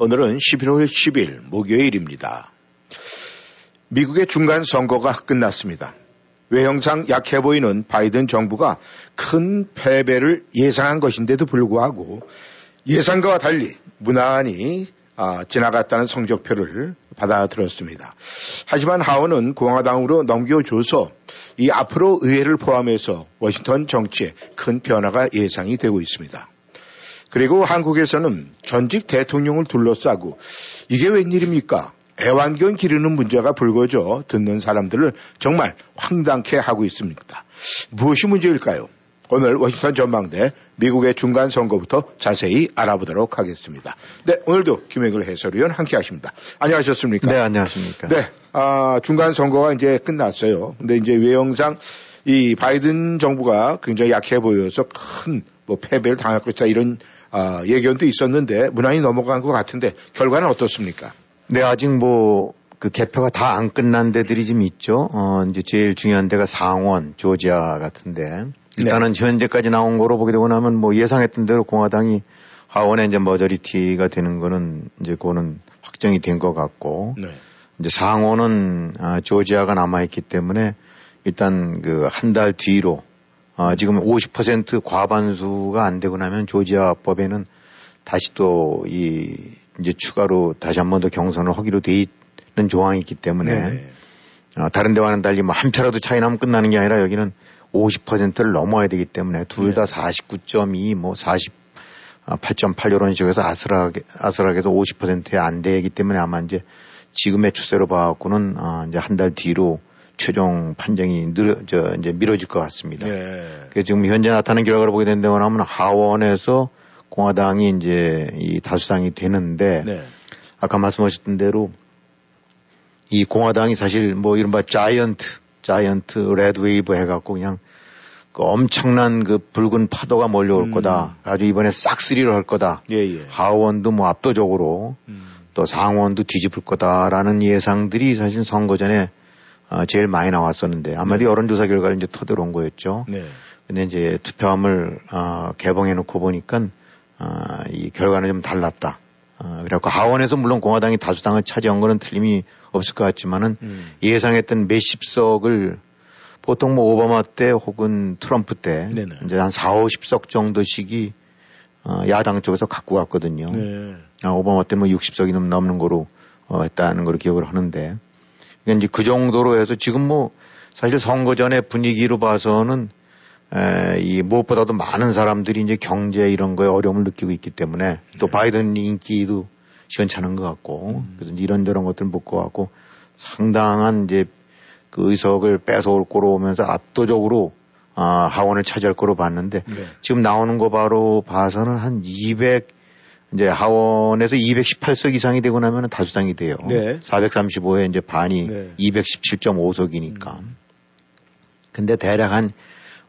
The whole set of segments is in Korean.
오늘은 11월 10일 목요일입니다. 미국의 중간 선거가 끝났습니다. 외형상 약해 보이는 바이든 정부가 큰 패배를 예상한 것인데도 불구하고 예상과 달리 무난히 아, 지나갔다는 성적표를 받아들었습니다. 하지만 하원은 공화당으로 넘겨줘서 이 앞으로 의회를 포함해서 워싱턴 정치에 큰 변화가 예상이 되고 있습니다. 그리고 한국에서는 전직 대통령을 둘러싸고 이게 웬일입니까? 애완견 기르는 문제가 불거져 듣는 사람들을 정말 황당케 하고 있습니다. 무엇이 문제일까요? 오늘 워싱턴 전망대 미국의 중간 선거부터 자세히 알아보도록 하겠습니다. 네, 오늘도 김혜글 해설위원 함께 하십니다. 안녕하셨습니까? 네, 안녕하십니까? 네, 아, 중간 선거가 이제 끝났어요. 근데 이제 외형상 이 바이든 정부가 굉장히 약해 보여서 큰 뭐 패배를 당할 것이다 이런 아, 예견도 있었는데 무난히 넘어간 것 같은데 결과는 어떻습니까? 네, 아직 뭐, 그 개표가 다 안 끝난 데들이 좀 있죠. 어, 이제 제일 중요한 데가 상원, 조지아 같은데. 일단은 네. 현재까지 나온 거로 보게 되고 나면 뭐 예상했던 대로 공화당이 하원에 이제 머저리티가 되는 거는 이제 그거는 확정이 된 것 같고. 네. 이제 상원은 아, 조지아가 남아 있기 때문에 일단 그 한 달 뒤로 어, 지금 50% 과반수가 안 되고 나면 조지아 법에는 다시 또 이 이제 추가로 다시 한 번 더 경선을 하기로 돼 있는 조항이 있기 때문에 네. 어, 다른 데와는 달리 뭐 한 표라도 차이 나면 끝나는 게 아니라 여기는 50%를 넘어야 되기 때문에 둘 다 49.2, 뭐 40, 8.8 이런 식으로 해서 아슬하게, 아슬하게 해서 50%에 안 되기 때문에 아마 이제 지금의 추세로 봐갖고는 어, 이제 한 달 뒤로 최종 판정이 늘어, 저, 이제 미뤄질 것 같습니다. 네. 그 지금 현재 나타나는 결과를 보게 된다고 하면 하원에서 공화당이 이제 이 다수당이 되는데 네. 아까 말씀하셨던 대로 이 공화당이 사실 뭐 이른바 giant, giant red wave 해갖고 그냥 그 엄청난 그 붉은 파도가 몰려올 음. 거다. 아주 이번에 싹쓸이를 할 거다. 예, 예. 하원도 뭐 압도적으로 음. 또 상원도 뒤집을 거다라는 예상들이 사실 선거 전에 어, 제일 많이 나왔었는데 아마도 네. 여론조사 결과를 이제 토대로 온 거였죠. 네. 근데 이제 투표함을 어, 개봉해 놓고 보니까 어, 이 결과는 좀 달랐다. 어, 그래갖고 하원에서 물론 공화당이 다수당을 차지한 거는 틀림이 없을 것 같지만은 음. 예상했던 몇십 석을 보통 뭐 오바마 때 혹은 트럼프 때 네네. 이제 한 4, 50석 정도씩이 어, 야당 쪽에서 갖고 갔거든요. 네. 아, 오바마 때 뭐 60석이 넘는 거로 어, 했다는 걸 기억을 하는데 이제 그 정도로 해서 지금 뭐 사실 선거 전의 분위기로 봐서는 에, 이 무엇보다도 많은 사람들이 이제 경제 이런 거에 어려움을 느끼고 있기 때문에 또 네. 바이든 인기도 시원찮은 것 같고 음. 그래서 이런 저런 것들 묶어 갖고 상당한 이제 그 의석을 뺏어올 거로 오면서 압도적으로 아, 하원을 차지할 거로 봤는데 네. 지금 나오는 거 바로 봐서는 한 200, 이제 하원에서 218석 이상이 되고 나면 다수당이 돼요. 네. 435에 이제 반이 네. 217.5석이니까. 음. 근데 대략 한,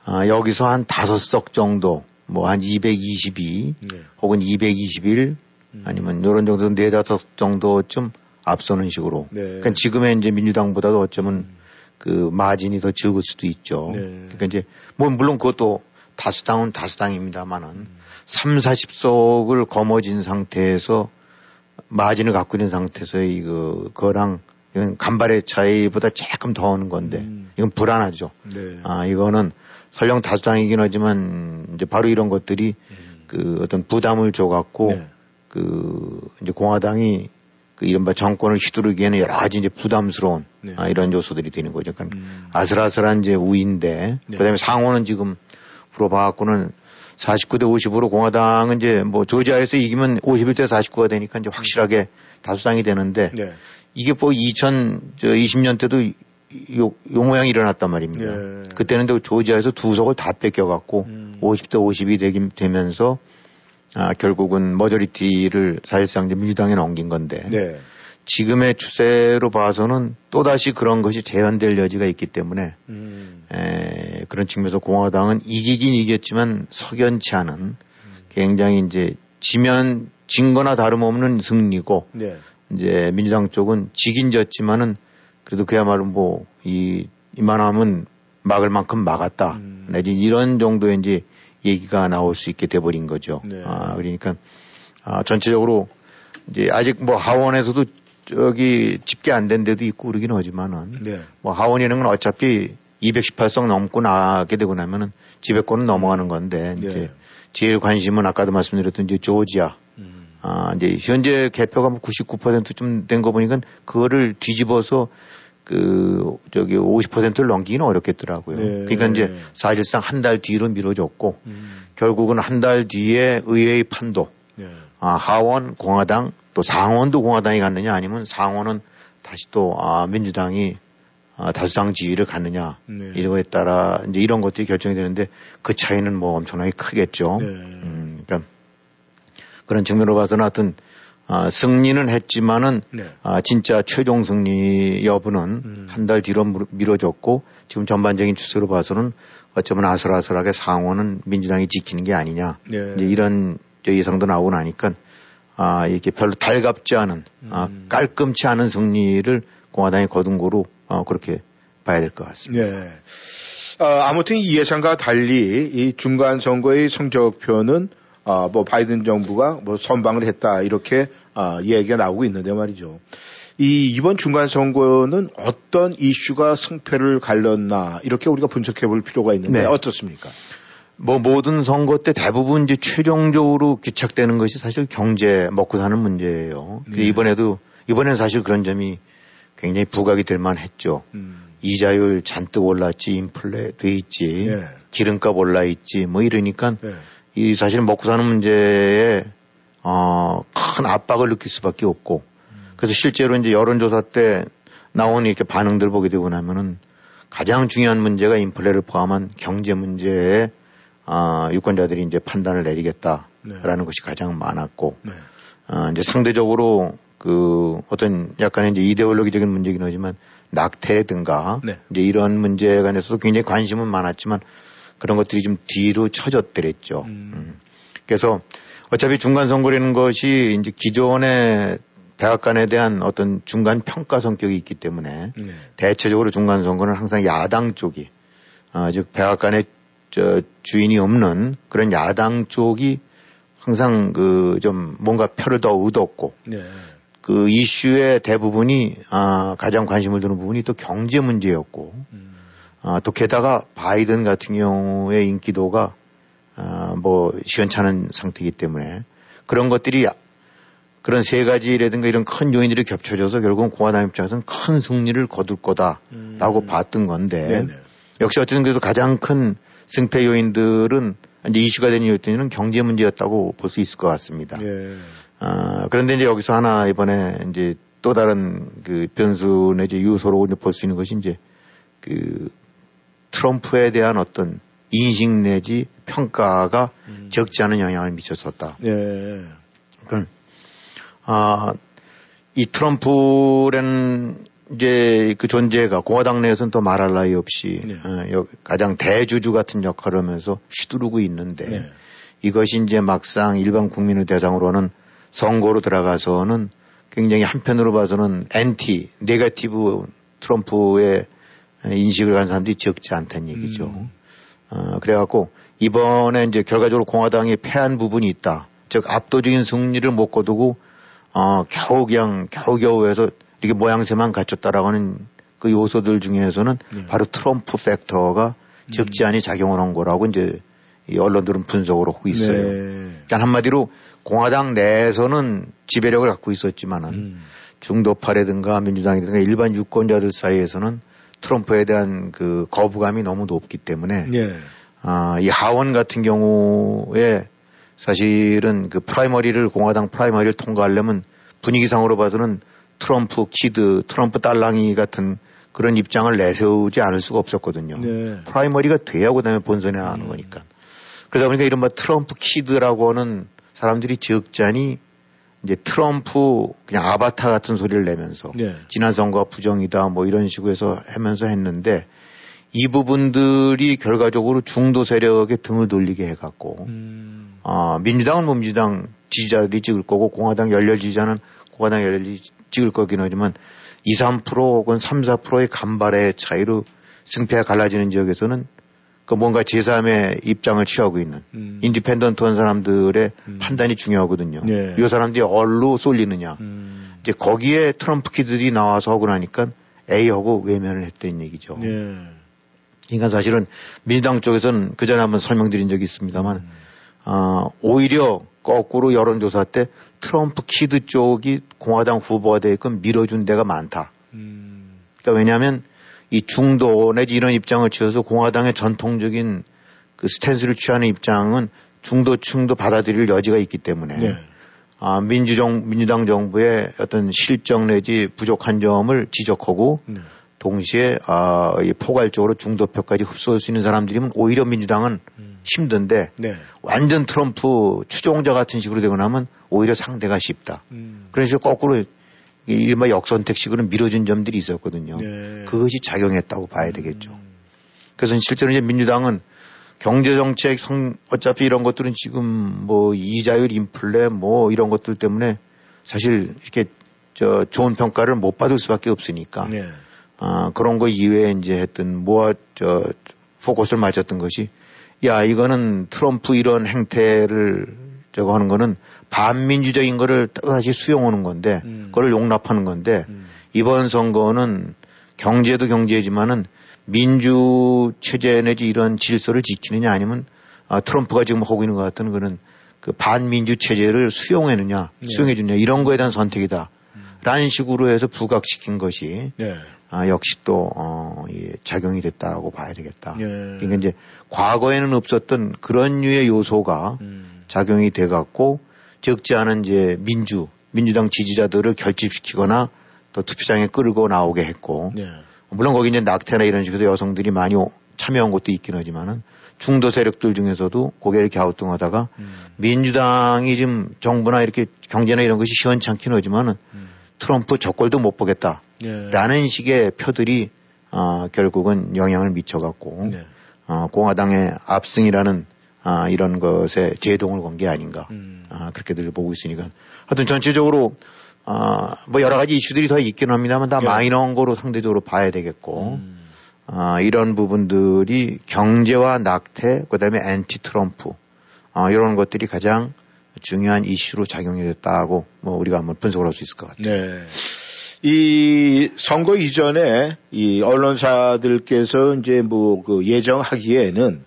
아, 여기서 한 5석 정도, 뭐 한 222, 네. 혹은 221, 음. 아니면 요런 정도 4, 5석 정도쯤 앞서는 식으로. 네. 그러니까 지금의 이제 민주당보다도 어쩌면 음. 그 마진이 더 적을 수도 있죠. 네. 그러니까 이제, 뭐 물론 그것도 다수당은 다수당입니다만은 음. 3, 40석을 거머쥔 상태에서 마진을 갖고 있는 상태에서 이거 거랑 이건 간발의 차이보다 조금 더 오는 건데 음. 이건 불안하죠. 네. 아 이거는 설령 다수당이긴 하지만 이제 바로 이런 것들이 음. 그 어떤 부담을 줘갖고 네. 그 이제 공화당이 그 이른바 정권을 휘두르기에는 여러 가지 이제 부담스러운 네. 아, 이런 요소들이 되는 거죠. 그러니까 음. 아슬아슬한 이제 우인데 네. 그다음에 상호는 지금 불어봐갖고는 49대 50으로 공화당은 이제 뭐 조지아에서 이기면 51대 49가 되니까 이제 확실하게 다수당이 되는데 네. 이게 뭐 2020년 때도 요, 요 모양이 일어났단 말입니다. 네. 그때는 조지아에서 두 석을 다 뺏겨갖고 음. 50대 50이 되긴 되면서 아, 결국은 머저리티를 사실상 이제 민주당에 넘긴 건데 네. 지금의 추세로 봐서는 또다시 그런 것이 재현될 여지가 있기 때문에 음. 에, 그런 측면에서 공화당은 이기긴 이겼지만 석연치 않은 음. 굉장히 이제 지면 진 거나 다름없는 승리고 네. 이제 민주당 쪽은 지긴 졌지만은 그래도 그야말로 뭐 이 이만하면 막을 만큼 막았다. 음. 내지 이런 정도의 이제 얘기가 나올 수 있게 돼버린 거죠. 네. 아, 그러니까 아, 전체적으로 이제 아직 뭐 하원에서도 저기 집계 안 된 데도 있고 그러긴 하지만은 네. 뭐 하원이라는 건 어차피 218석 넘고 나게 되고 나면은 지배권은 넘어가는 건데 네. 이제 제일 관심은 아까도 말씀드렸던 이제 조지아 음. 아 이제 현재 개표가 뭐 99%쯤 된 거 보니까 그거를 뒤집어서 그 저기 50%를 넘기기는 어렵겠더라고요. 네. 그러니까 이제 사실상 한 달 뒤로 미뤄졌고 음. 결국은 한 달 뒤에 의회의 판도 네. 아, 하원 공화당 또 상원도 공화당이 갔느냐 아니면 상원은 다시 또 아, 민주당이 아, 다수당 지위를 갖느냐 네. 이거에 따라 이제 이런 것들이 결정이 되는데 그 차이는 뭐 엄청나게 크겠죠. 네. 음, 그러니까 그런 측면으로 봐서는 하여튼 아, 승리는 했지만은 네. 아, 진짜 최종 승리 여부는 음. 한달 뒤로 미뤄졌고 지금 전반적인 추세로 봐서는 어쩌면 아슬아슬하게 상원은 민주당이 지키는 게 아니냐 네. 이제 이런 예상도 나오고 나니까 아, 이렇게 별로 달갑지 않은, 아, 음. 아, 깔끔치 않은 승리를 공화당이 거둔 거로 어, 그렇게 봐야 될 것 같습니다. 네. 어, 아무튼 이 예상과 달리 이 중간 선거의 성적표는 어, 뭐 바이든 정부가 뭐 선방을 했다 이렇게 어, 얘기가 나오고 있는데 말이죠. 이 이번 중간 선거는 어떤 이슈가 승패를 갈렸나 이렇게 우리가 분석해 볼 필요가 있는데 네. 어떻습니까? 뭐 모든 선거 때 대부분 이제 최종적으로 귀착되는 것이 사실 경제 먹고 사는 문제예요. 네. 이번에도 이번에는 사실 그런 점이 굉장히 부각이 될 만했죠. 음. 이자율 잔뜩 올랐지, 인플레 돼 있지, 네. 기름값 올라 있지, 뭐 이러니까 네. 이 사실 먹고 사는 문제에 어, 큰 압박을 느낄 수밖에 없고 음. 그래서 실제로 이제 여론조사 때 나온 이렇게 반응들 보게 되고 나면은 가장 중요한 문제가 인플레를 포함한 경제 문제에 아, 유권자들이 이제 판단을 내리겠다라는 네. 것이 가장 많았고, 네. 아, 이제 상대적으로 그 어떤 약간의 이제 이데올로기적인 문제긴 하지만 낙태든가 네. 이제 이런 문제에 관해서도 굉장히 관심은 많았지만 그런 것들이 좀 뒤로 쳐졌더랬죠. 음. 음. 그래서 어차피 중간 선거라는 것이 이제 기존의 대학간에 대한 어떤 중간 평가 성격이 있기 때문에 네. 대체적으로 중간 선거는 항상 야당 쪽이 아, 즉 백악관의 저 주인이 없는 그런 야당 쪽이 항상 그 좀 뭔가 표를 더 얻었고 네. 그 이슈의 대부분이 아 가장 관심을 두는 부분이 또 경제 문제였고 음. 아또 게다가 바이든 같은 경우의 인기도가 아뭐 시원찮은 상태이기 때문에 그런 것들이 그런 세 가지라든가 이런 큰 요인들이 겹쳐져서 결국은 공화당 입장에서는 큰 승리를 거둘 거다라고 음. 봤던 건데 네네. 역시 어쨌든 그래도 가장 큰 승패 요인들은 이제 이슈가 된 요인들은 경제 문제였다고 볼 수 있을 것 같습니다. 예. 아, 그런데 이제 여기서 하나 이번에 이제 또 다른 그 변수 내지 유소로 볼 수 있는 것이 이제 그 트럼프에 대한 어떤 인식 내지 평가가 음. 적지 않은 영향을 미쳤었다. 예. 그럼 아, 이 트럼프라는 이제 그 존재가 공화당 내에서는 또 말할 나위 없이 네. 어, 가장 대주주 같은 역할을 하면서 휘두르고 있는데 네. 이것이 이제 막상 일반 국민의 대상으로는 선거로 들어가서는 굉장히 한편으로 봐서는 엔티, 네거티브 트럼프의 인식을 간 사람들이 적지 않다는 얘기죠. 음. 어, 그래갖고 이번에 이제 결과적으로 공화당이 패한 부분이 있다. 즉 압도적인 승리를 못 거두고 어, 겨우 그냥 겨우겨우 해서 이렇게 모양새만 갖췄다라고 하는 그 요소들 중에서는 네. 바로 트럼프 팩터가 음. 적지 않이 작용을 한 거라고 이제 이 언론들은 분석을 하고 있어요. 네. 한마디로 공화당 내에서는 지배력을 갖고 있었지만은 음. 중도파라든가 민주당이든가 일반 유권자들 사이에서는 트럼프에 대한 그 거부감이 너무 높기 때문에 네. 아, 이 하원 같은 경우에 사실은 그 primary를 공화당 primary를 통과하려면 분위기상으로 봐서는 트럼프 kid, 트럼프 딸랑이 같은 그런 입장을 내세우지 않을 수가 없었거든요. 네. primary가 돼야 그다음에 본선에 나가는 음. 거니까. 그러다 보니까 이른바 트럼프 kid라고 하는 사람들이 적잖이 이제 트럼프 그냥 아바타 같은 소리를 내면서 네. 지난 선거가 부정이다 뭐 이런 식으로 해서 하면서 했는데 이 부분들이 결과적으로 중도 세력에 등을 돌리게 해갖고 음. 아, 민주당은 뭐 민주당 지지자들이 찍을 거고 공화당 열렬 지지자는 공화당 열렬 지 찍을 거긴 하지만 2, 3% 혹은 3, 4%의 간발의 차이로 승패가 갈라지는 지역에서는 그 뭔가 제3의 입장을 취하고 있는 음. independent한 사람들의 음. 판단이 중요하거든요. 네. 이 사람들이 얼로 쏠리느냐. 음. 이제 거기에 트럼프 kid들이 나와서 하고 나니까 에이 하고 외면을 했다는 얘기죠. 네. 그러니까 사실은 민주당 쪽에서는 그 전에 한번 설명드린 적이 있습니다만, 음. 아, 오히려 거꾸로 여론조사 때 트럼프 kid 쪽이 공화당 후보가 되게끔 밀어준 데가 많다. 음. 그러니까 왜냐하면 이 중도 내지 이런 입장을 취해서 공화당의 전통적인 그 스탠스를 취하는 입장은 중도층도 받아들일 여지가 있기 때문에 네. 아, 민주정, 민주당 정부의 어떤 실정 내지 부족한 점을 지적하고 네. 동시에 아, 이 포괄적으로 중도표까지 흡수할 수 있는 사람들이면 오히려 민주당은 음. 힘든데 네. 완전 트럼프 추종자 같은 식으로 되고 나면 오히려 상대가 쉽다. 음. 그래서 거꾸로 이 일마 역선택식으로 밀어준 점들이 있었거든요. 네. 그것이 작용했다고 봐야 되겠죠. 음. 그래서 실제로 이제 민주당은 경제정책 성, 어차피 이런 것들은 지금 뭐 이자율 인플레 뭐 이런 것들 때문에 사실 이렇게 저 좋은 평가를 못 받을 수밖에 없으니까 네. 아, 그런 거 이외에 이제 했던 모아 저 포커스를 맞췄던 것이 야 이거는 트럼프 이런 행태를 저거 하는 거는 반민주적인 거를 다시 수용하는 건데 음. 그걸 용납하는 건데 음. 이번 선거는 경제도 경제지만은 민주 체제 내지 이런 질서를 지키느냐 아니면 아, 트럼프가 지금 하고 있는 것 같은 그런 그 반민주 체제를 수용하느냐 네. 수용해 주느냐 이런 거에 대한 선택이다. 라는 식으로 해서 부각시킨 것이 네. 아, 역시 또 어, 예, 작용이 됐다고 봐야 되겠다. 예. 그러니까 이제 과거에는 없었던 그런 류의 요소가 음. 작용이 돼 갖고 적지 않은 이제 민주 민주당 지지자들을 결집시키거나 또 투표장에 끌고 나오게 했고 네. 물론 거기 이제 낙태나 이런 식으로 여성들이 많이 오- 참여한 것도 있긴 하지만은 중도 세력들 중에서도 고개를 갸우뚱하다가 음. 민주당이 지금 정부나 이렇게 경제나 이런 것이 시원찮긴 하지만은 음. 트럼프 적골도 못 보겠다. 예. 라는 식의 표들이 어, 결국은 영향을 미쳐갖고 네. 어, 공화당의 압승이라는 아, 이런 것에 제동을 건 게 아닌가 음. 아, 그렇게들 보고 있으니까 하여튼 전체적으로 아, 뭐 여러 가지 이슈들이 더 있긴 합니다만 다 예. 마이너한 거로 상대적으로 봐야 되겠고 음. 아, 이런 부분들이 경제와 낙태 그다음에 엔티 트럼프 아, 이런 것들이 가장 중요한 이슈로 작용이 됐다고 뭐 우리가 한번 분석을 할 수 있을 것 같아요. 네. 이 선거 이전에 이 언론사들께서 이제 뭐 그 예정하기에는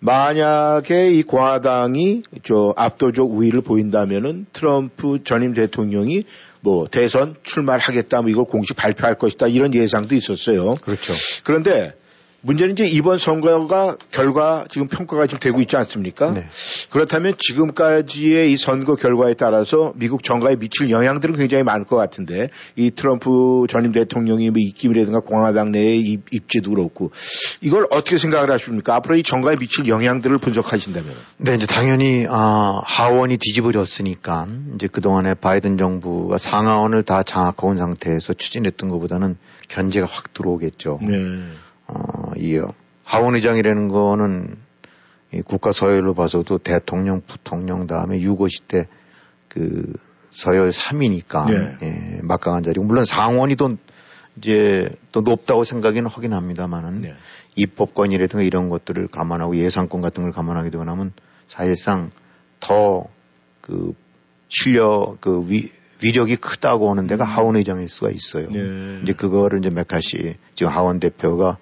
만약에 이 공화당이 저 압도적 우위를 보인다면은 트럼프 전임 대통령이 뭐 대선 출마를 하겠다 뭐 이걸 공식 발표할 것이다 이런 예상도 있었어요. 그렇죠. 그런데 문제는 이제 이번 선거가 결과 지금 평가가 지금 되고 있지 않습니까? 네. 그렇다면 지금까지의 이 선거 결과에 따라서 미국 정가에 미칠 영향들은 굉장히 많을 것 같은데 이 트럼프 전임 대통령이 뭐 입김이라든가 공화당 내의 입, 입지도 그렇고 이걸 어떻게 생각을 하십니까? 앞으로 이 정가에 미칠 영향들을 분석하신다면. 네, 이제 당연히 아, 하원이 뒤집어졌으니까 이제 그 동안에 바이든 정부가 상하원을 다 장악하고 온 상태에서 추진했던 것보다는 견제가 확 들어오겠죠. 네. 어, 이 하원 의장이라는 거는 이 국가 서열로 봐서도 대통령, 부통령 다음에 유고시 때그 서열 3위니까 네. 예, 막강한 자리고 물론 상원이 또 이제 또 높다고 생각은 하긴 합니다만은 네. 입법권이라든가 이런 것들을 감안하고 예산권 같은 걸 감안하게 되고 나면 사실상 더그 실력 그 위, 위력이 크다고 하는 데가 하원 의장일 수가 있어요. 네. 이제 그거를 이제 메카시 지금 하원 대표가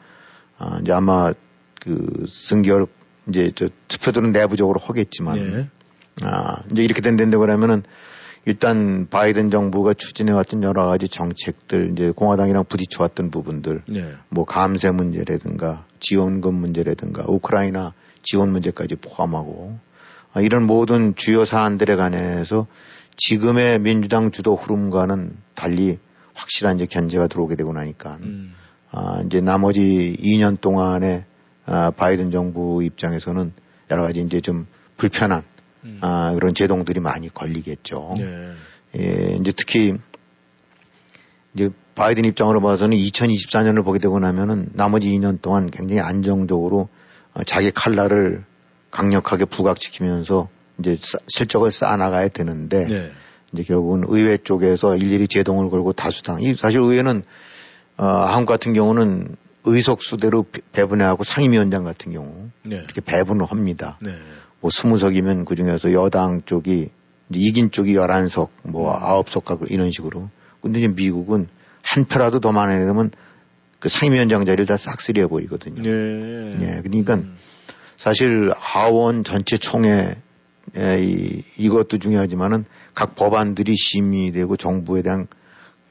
아, 이제 아마 그 승결 이제 저 투표들은 내부적으로 하겠지만 네. 아, 이제 이렇게 된다고 그러면은 일단 바이든 정부가 추진해왔던 여러 가지 정책들 이제 공화당이랑 부딪혀왔던 부분들 네. 뭐 감세 문제라든가 지원금 문제라든가 우크라이나 지원 문제까지 포함하고 아, 이런 모든 주요 사안들에 관해서 지금의 민주당 주도 흐름과는 달리 확실한 이제 견제가 들어오게 되고 나니까 음. 아, 이제 나머지 2년 동안에 아, 바이든 정부 입장에서는 여러 가지 이제 좀 불편한 음. 아, 그런 제동들이 많이 걸리겠죠. 네. 예, 이제 특히 이제 바이든 입장으로 봐서는 2024년을 보게 되고 나면은 나머지 2년 동안 굉장히 안정적으로 어, 자기 칼날을 강력하게 부각시키면서 이제 실적을 쌓아나가야 되는데 네. 이제 결국은 의회 쪽에서 일일이 제동을 걸고 다수당. 이 사실 의회는 어, 한국 같은 경우는 의석수대로 배분해하고 상임위원장 같은 경우 네. 이렇게 배분을 합니다. 네. 뭐 20석이면 그 중에서 여당 쪽이 이긴 쪽이 11석, 뭐 음. 9석 하고 이런 식으로. 근데 이제 미국은 한 표라도 더 많아야 되면 그 상임위원장 자리를 다 싹쓸이 해 버리거든요. 네. 네. 그러니까 음. 사실 하원 전체 총회 이, 이것도 중요하지만은 각 법안들이 심의되고 정부에 대한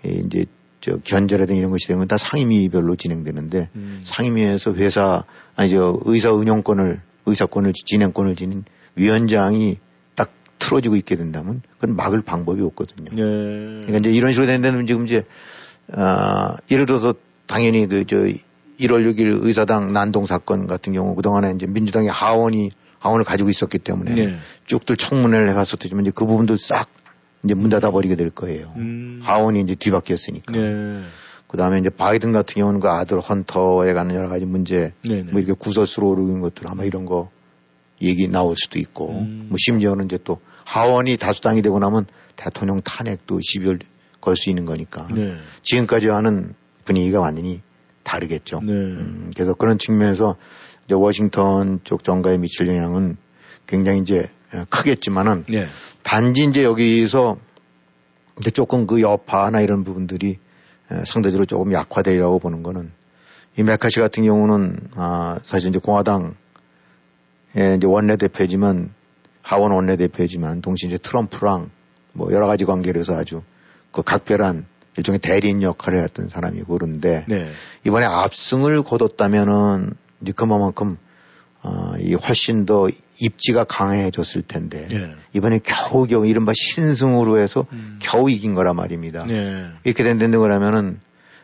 이제 저 견제라든가 이런 것이 되면 다 상임위별로 진행되는데 음. 상임위에서 회사 아니 저 의사 운영권을 의사권을 진행권을 지닌 위원장이 딱 틀어지고 있게 된다면 그건 막을 방법이 없거든요. 네. 그러니까 이제 이런 식으로 된다면 지금 이제 아 예를 들어서 당연히 그 저 1월 6일 의사당 난동 사건 같은 경우 그동안에 이제 민주당의 하원이 하원을 가지고 있었기 때문에 네. 쭉들 청문회를 해봤었지만 이제 그 부분들 싹 이제 문 닫아버리게 될 거예요. 음. 하원이 이제 뒤바뀌었으니까. 네. 그 다음에 이제 바이든 같은 경우는 그 아들 헌터에 관한 여러 가지 문제, 네네. 네. 뭐 이렇게 구설수로 오르는 것들 아마 이런 거 얘기 나올 수도 있고, 음. 뭐 심지어는 이제 또 하원이 다수당이 되고 나면 대통령 탄핵도 12월 걸수 있는 거니까. 네. 지금까지 하는 분위기가 완전히 다르겠죠. 네. 음, 그래서 그런 측면에서 이제 워싱턴 쪽 정가에 미칠 영향은 굉장히 이제 크겠지만은 네. 단지 이제 여기서 근데 조금 그 여파나 이런 부분들이 상대적으로 조금 약화되리라고 보는 거는 이 메카시 같은 경우는 아 사실 이제 공화당 의 이제 원내대표지만 하원 원내대표지만 동시에 이제 트럼프랑 뭐 여러 가지 관계로 해서 아주 그 각별한 일종의 대리인 역할을 했던 사람이고 그런데 네. 이번에 압승을 거뒀다면은 이제 그만큼 어, 이 훨씬 더 입지가 강해졌을 텐데 네. 이번에 겨우겨우 이른바 신승으로 해서 음. 겨우 이긴 거라 말입니다. 네. 이렇게 된다는 거라면은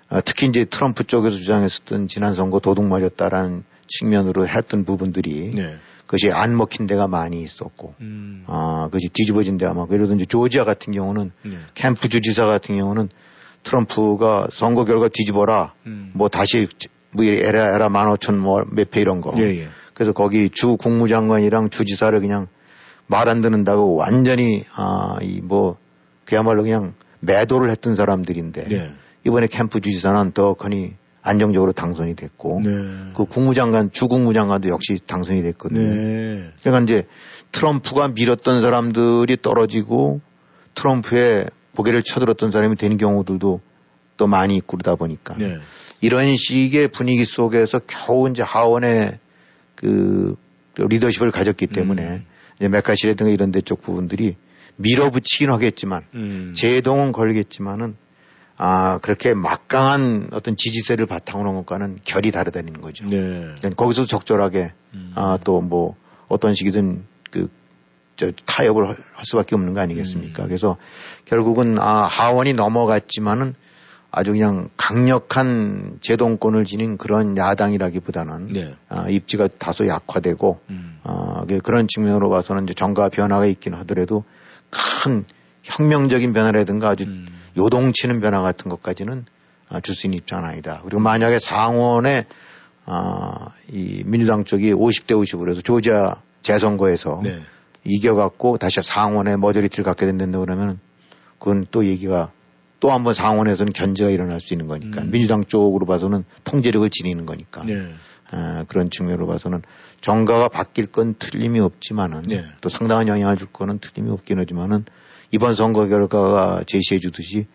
어, 특히 이제 트럼프 쪽에서 주장했었던 지난 선거 도둑 맞았다라는 측면으로 했던 부분들이 네. 그것이 안 먹힌 데가 많이 있었고, 음. 아, 그것이 뒤집어진 데가 많고, 예를 들어 이제 조지아 같은 경우는 네. 캠프 주지사 같은 경우는 트럼프가 선거 결과 뒤집어라, 음. 뭐 다시 뭐 에라 에라 만 오천 뭐몇표 이런 거. 그래서 거기 주 국무장관이랑 주지사를 그냥 말 안 듣는다고 완전히 아 이 뭐 그야말로 그냥 매도를 했던 사람들인데 예. 이번에 켐프 주지사는 더 커니 안정적으로 당선이 됐고 네. 그 국무장관 주 국무장관도 역시 당선이 됐거든요. 네. 그러니까 이제 트럼프가 밀었던 사람들이 떨어지고 트럼프의 고개를 쳐들었던 사람이 되는 경우들도 또 많이 있고 그러다 보니까 네. 이런 식의 분위기 속에서 겨우 이제 하원의 그 리더십을 가졌기 때문에 음. 이제 메카시라든가 이런 데 쪽 부분들이 밀어붙이긴 하겠지만 음. 제동은 걸겠지만은 아 그렇게 막강한 어떤 지지세를 바탕으로 한 것과는 결이 다르다는 거죠. 네. 그러니까 거기서 적절하게 음. 아또 뭐 어떤 식이든 그 저 타협을 할 수밖에 없는 거 아니겠습니까? 음. 그래서 결국은 아 하원이 넘어갔지만은 아주 그냥 강력한 제동권을 지닌 그런 야당이라기보다는 네. 아, 입지가 다소 약화되고 음. 어, 그런 측면으로 봐서는 이제 정가 변화가 있긴 하더라도 큰 혁명적인 변화라든가 아주 음. 요동치는 변화 같은 것까지는 아, 줄수 있는 입장은 아니다. 그리고 만약에 상원에 아, 이 민주당 쪽이 50대 50으로 해서 조지아 재선거에서 네. 이겨갖고 다시 상원에 머저리티를 갖게 된다 그러면 그건 또 얘기가 또 한번 상원에서는 견제가 일어날 수 있는 거니까 음. 민주당 쪽으로 봐서는 통제력을 지니는 거니까 네. 아, 그런 측면으로 봐서는 정가가 바뀔 건 틀림이 없지만은 네. 또 상당한 영향을 줄 거는 틀림이 없긴 하지만은 이번 선거 결과가 제시해 주듯이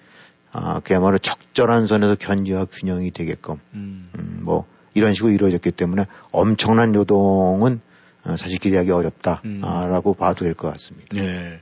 아, 그야말로 적절한 선에서 견제와 균형이 되게끔 음. 음, 뭐 이런 식으로 이루어졌기 때문에 엄청난 요동은 어, 사실 기대하기 어렵다라고 음. 봐도 될 것 같습니다. 네.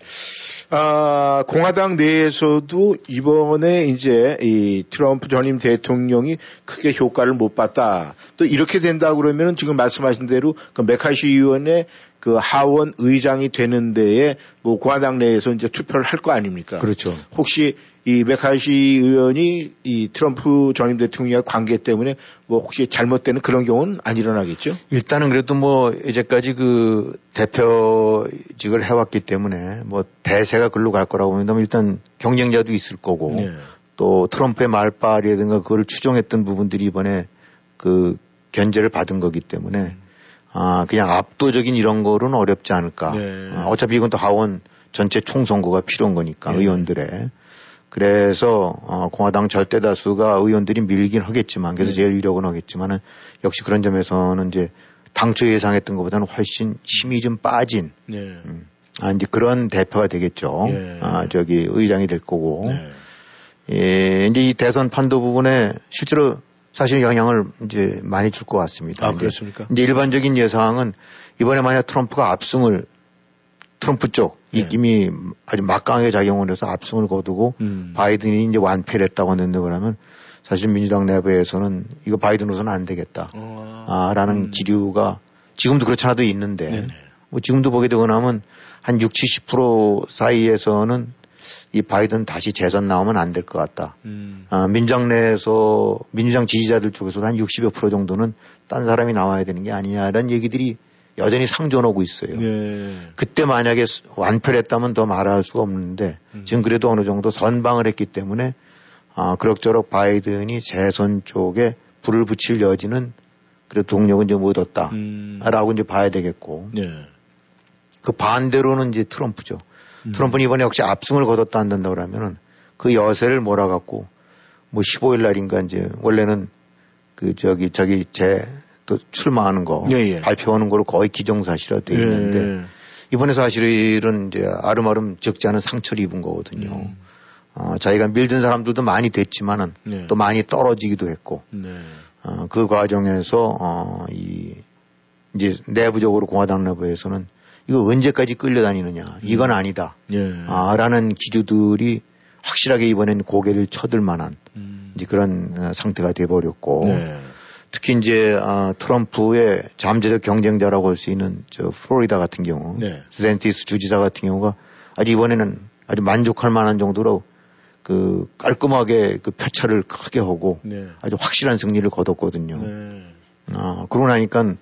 아, 공화당 내에서도 이번에 이제 이 트럼프 전임 대통령이 크게 효과를 못 봤다. 또 이렇게 된다 그러면은 지금 말씀하신 대로 그 메카시 의원의 그 하원 의장이 되는 데에 뭐 공화당 내에서 이제 투표를 할 거 아닙니까? 그렇죠. 혹시 이 메카시 의원이 이 트럼프 전임 대통령의 관계 때문에 뭐 혹시 잘못되는 그런 경우는 안 일어나겠죠? 일단은 그래도 뭐 이제까지 그 대표직을 해왔기 때문에 뭐 대세가 글로 갈 거라고 한다면 일단 경쟁자도 있을 거고 네. 또 트럼프의 말빨이라든가 그걸 추종했던 부분들이 이번에 그 견제를 받은 거기 때문에 음. 아, 그냥 압도적인 이런 거로는 어렵지 않을까. 네. 아, 어차피 이건 또 하원 전체 총선거가 필요한 거니까 네. 의원들의. 그래서 어, 공화당 절대 다수가 의원들이 밀긴 하겠지만 그래서 네. 제일 유력은 하겠지만은 역시 그런 점에서는 이제 당초 예상했던 것보다는 훨씬 힘이 좀 빠진 네. 음, 아 이제 그런 대표가 되겠죠. 네. 아 저기 의장이 될 거고. 네. 예, 이제 이 대선 판도 부분에 실제로 사실 영향을 이제 많이 줄 것 같습니다. 아, 그렇습니까? 이제 일반적인 예상은 이번에 만약 트럼프가 압승을 트럼프 쪽 네. 이미 아주 막강하게 작용을 해서 압승을 거두고 음. 바이든이 이제 완패를 했다고 하는데 그러면 사실 민주당 내부에서는 이거 바이든으로서는 안 되겠다. 어. 아, 라는 음. 기류가 지금도 그렇지 않아도 있는데 네네. 뭐 지금도 보게 되고 나면 한 60, 70% 사이에서는 이 바이든 다시 재선 나오면 안 될 것 같다. 음. 아, 민주당 내에서 민주당 지지자들 쪽에서도 한 60여 프로 정도는 딴 사람이 나와야 되는 게 아니냐라는 얘기들이 여전히 상존하고 있어요. 네. 그때 만약에 완패를 했다면 더 말할 수가 없는데 음. 지금 그래도 어느 정도 선방을 했기 때문에 아, 그럭저럭 바이든이 재선 쪽에 불을 붙일 여지는 그래도 동력은 좀 얻었다라고 음. 이제 봐야 되겠고 네. 그 반대로는 이제 트럼프죠. 음. 트럼프는 이번에 역시 압승을 거뒀다 한다 그러면은 그 여세를 몰아갖고 뭐 15일 날인가 이제 원래는 그 저기 저기 제 또 출마하는 거 예, 예. 발표하는 거로 거의 기정사실화 돼 있는데 예. 이번에 사실은 이제 아름아름 적지 않은 상처를 입은 거거든요. 음. 어, 자기가 밀든 사람들도 많이 됐지만은 네. 또 많이 떨어지기도 했고 네. 어, 그 과정에서 어, 이 이제 내부적으로 공화당 내부에서는 이거 언제까지 끌려다니느냐. 이건 음. 아니다. 예. 아, 라는 기류들이 확실하게 이번엔 고개를 쳐들 만한 음. 이제 그런 어, 상태가 돼버렸고 네. 특히 이제 아, 트럼프의 잠재적 경쟁자라고 할 수 있는 저 플로리다 같은 경우 네. 스탠티스 주지사 같은 경우가 아주 이번에는 아주 만족할 만한 정도로 그 깔끔하게 그 표차를 크게 하고 네. 아주 확실한 승리를 거뒀거든요. 네. 아, 그러고 나니까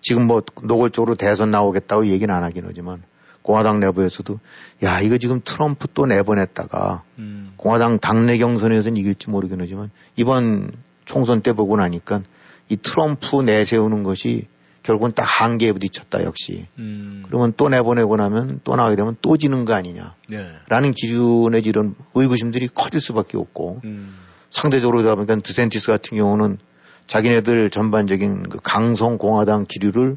지금 뭐 노골적으로 대선 나오겠다고 얘기는 안 하긴 하지만 공화당 내부에서도 야 이거 지금 트럼프 또 내보냈다가 음. 공화당 당내 경선에서는 이길지 모르긴 하지만 이번 총선 때 보고 나니까 이 트럼프 내세우는 것이 결국은 딱 한계에 부딪혔다 역시. 음. 그러면 또 내보내고 나면 또 나가게 되면 또 지는 거 아니냐. 네. 라는 기준의 이런 의구심들이 커질 수밖에 없고 음. 상대적으로 다 보니까 드센티스 같은 경우는 자기네들 전반적인 그 강성 공화당 기류를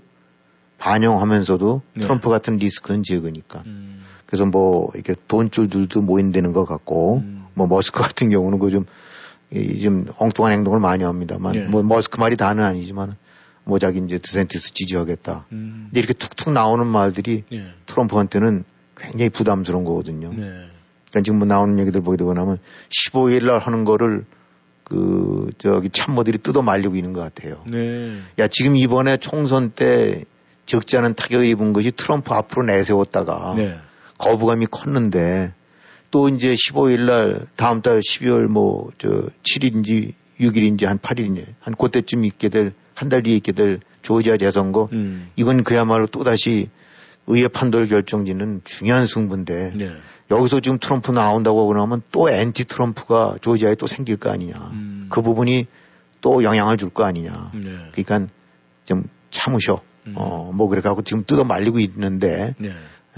반영하면서도 네. 트럼프 같은 리스크는 적으니까. 음. 그래서 뭐 이렇게 돈줄들도 모인다는 것 같고 음. 뭐 머스크 같은 경우는 그좀좀 엉뚱한 행동을 많이 합니다만 네. 뭐 머스크 말이 다는 아니지만 뭐 자기 이제 드센티스 지지하겠다. 음. 근데 이렇게 툭툭 나오는 말들이 네. 트럼프한테는 굉장히 부담스러운 거거든요. 네. 그러니까 지금 뭐 나오는 얘기들 보게 되고 나면 15일 날 하는 거를 그 저기 참모들이 뜯어 말리고 있는 것 같아요. 네. 야 지금 이번에 총선 때 적지 않은 타격을 입은 것이 트럼프 앞으로 내세웠다가 네. 거부감이 컸는데 또 이제 15일 날 다음 달 12월 뭐 저 7일인지 6일인지 한 8일인지 한 그때쯤 있게 될 한 달 뒤에 있게 될 조지아 재선거 음. 이건 그야말로 또 다시 의회 판도를 결정짓는 중요한 승부인데 네. 여기서 지금 트럼프 나온다고 그러면 또 엔티 트럼프가 조지아에 또 생길 거 아니냐. 음. 그 부분이 또 영향을 줄 거 아니냐. 네. 그러니까 좀 참으셔. 음. 어, 뭐 그래갖고 지금 뜯어 말리고 있는데 네.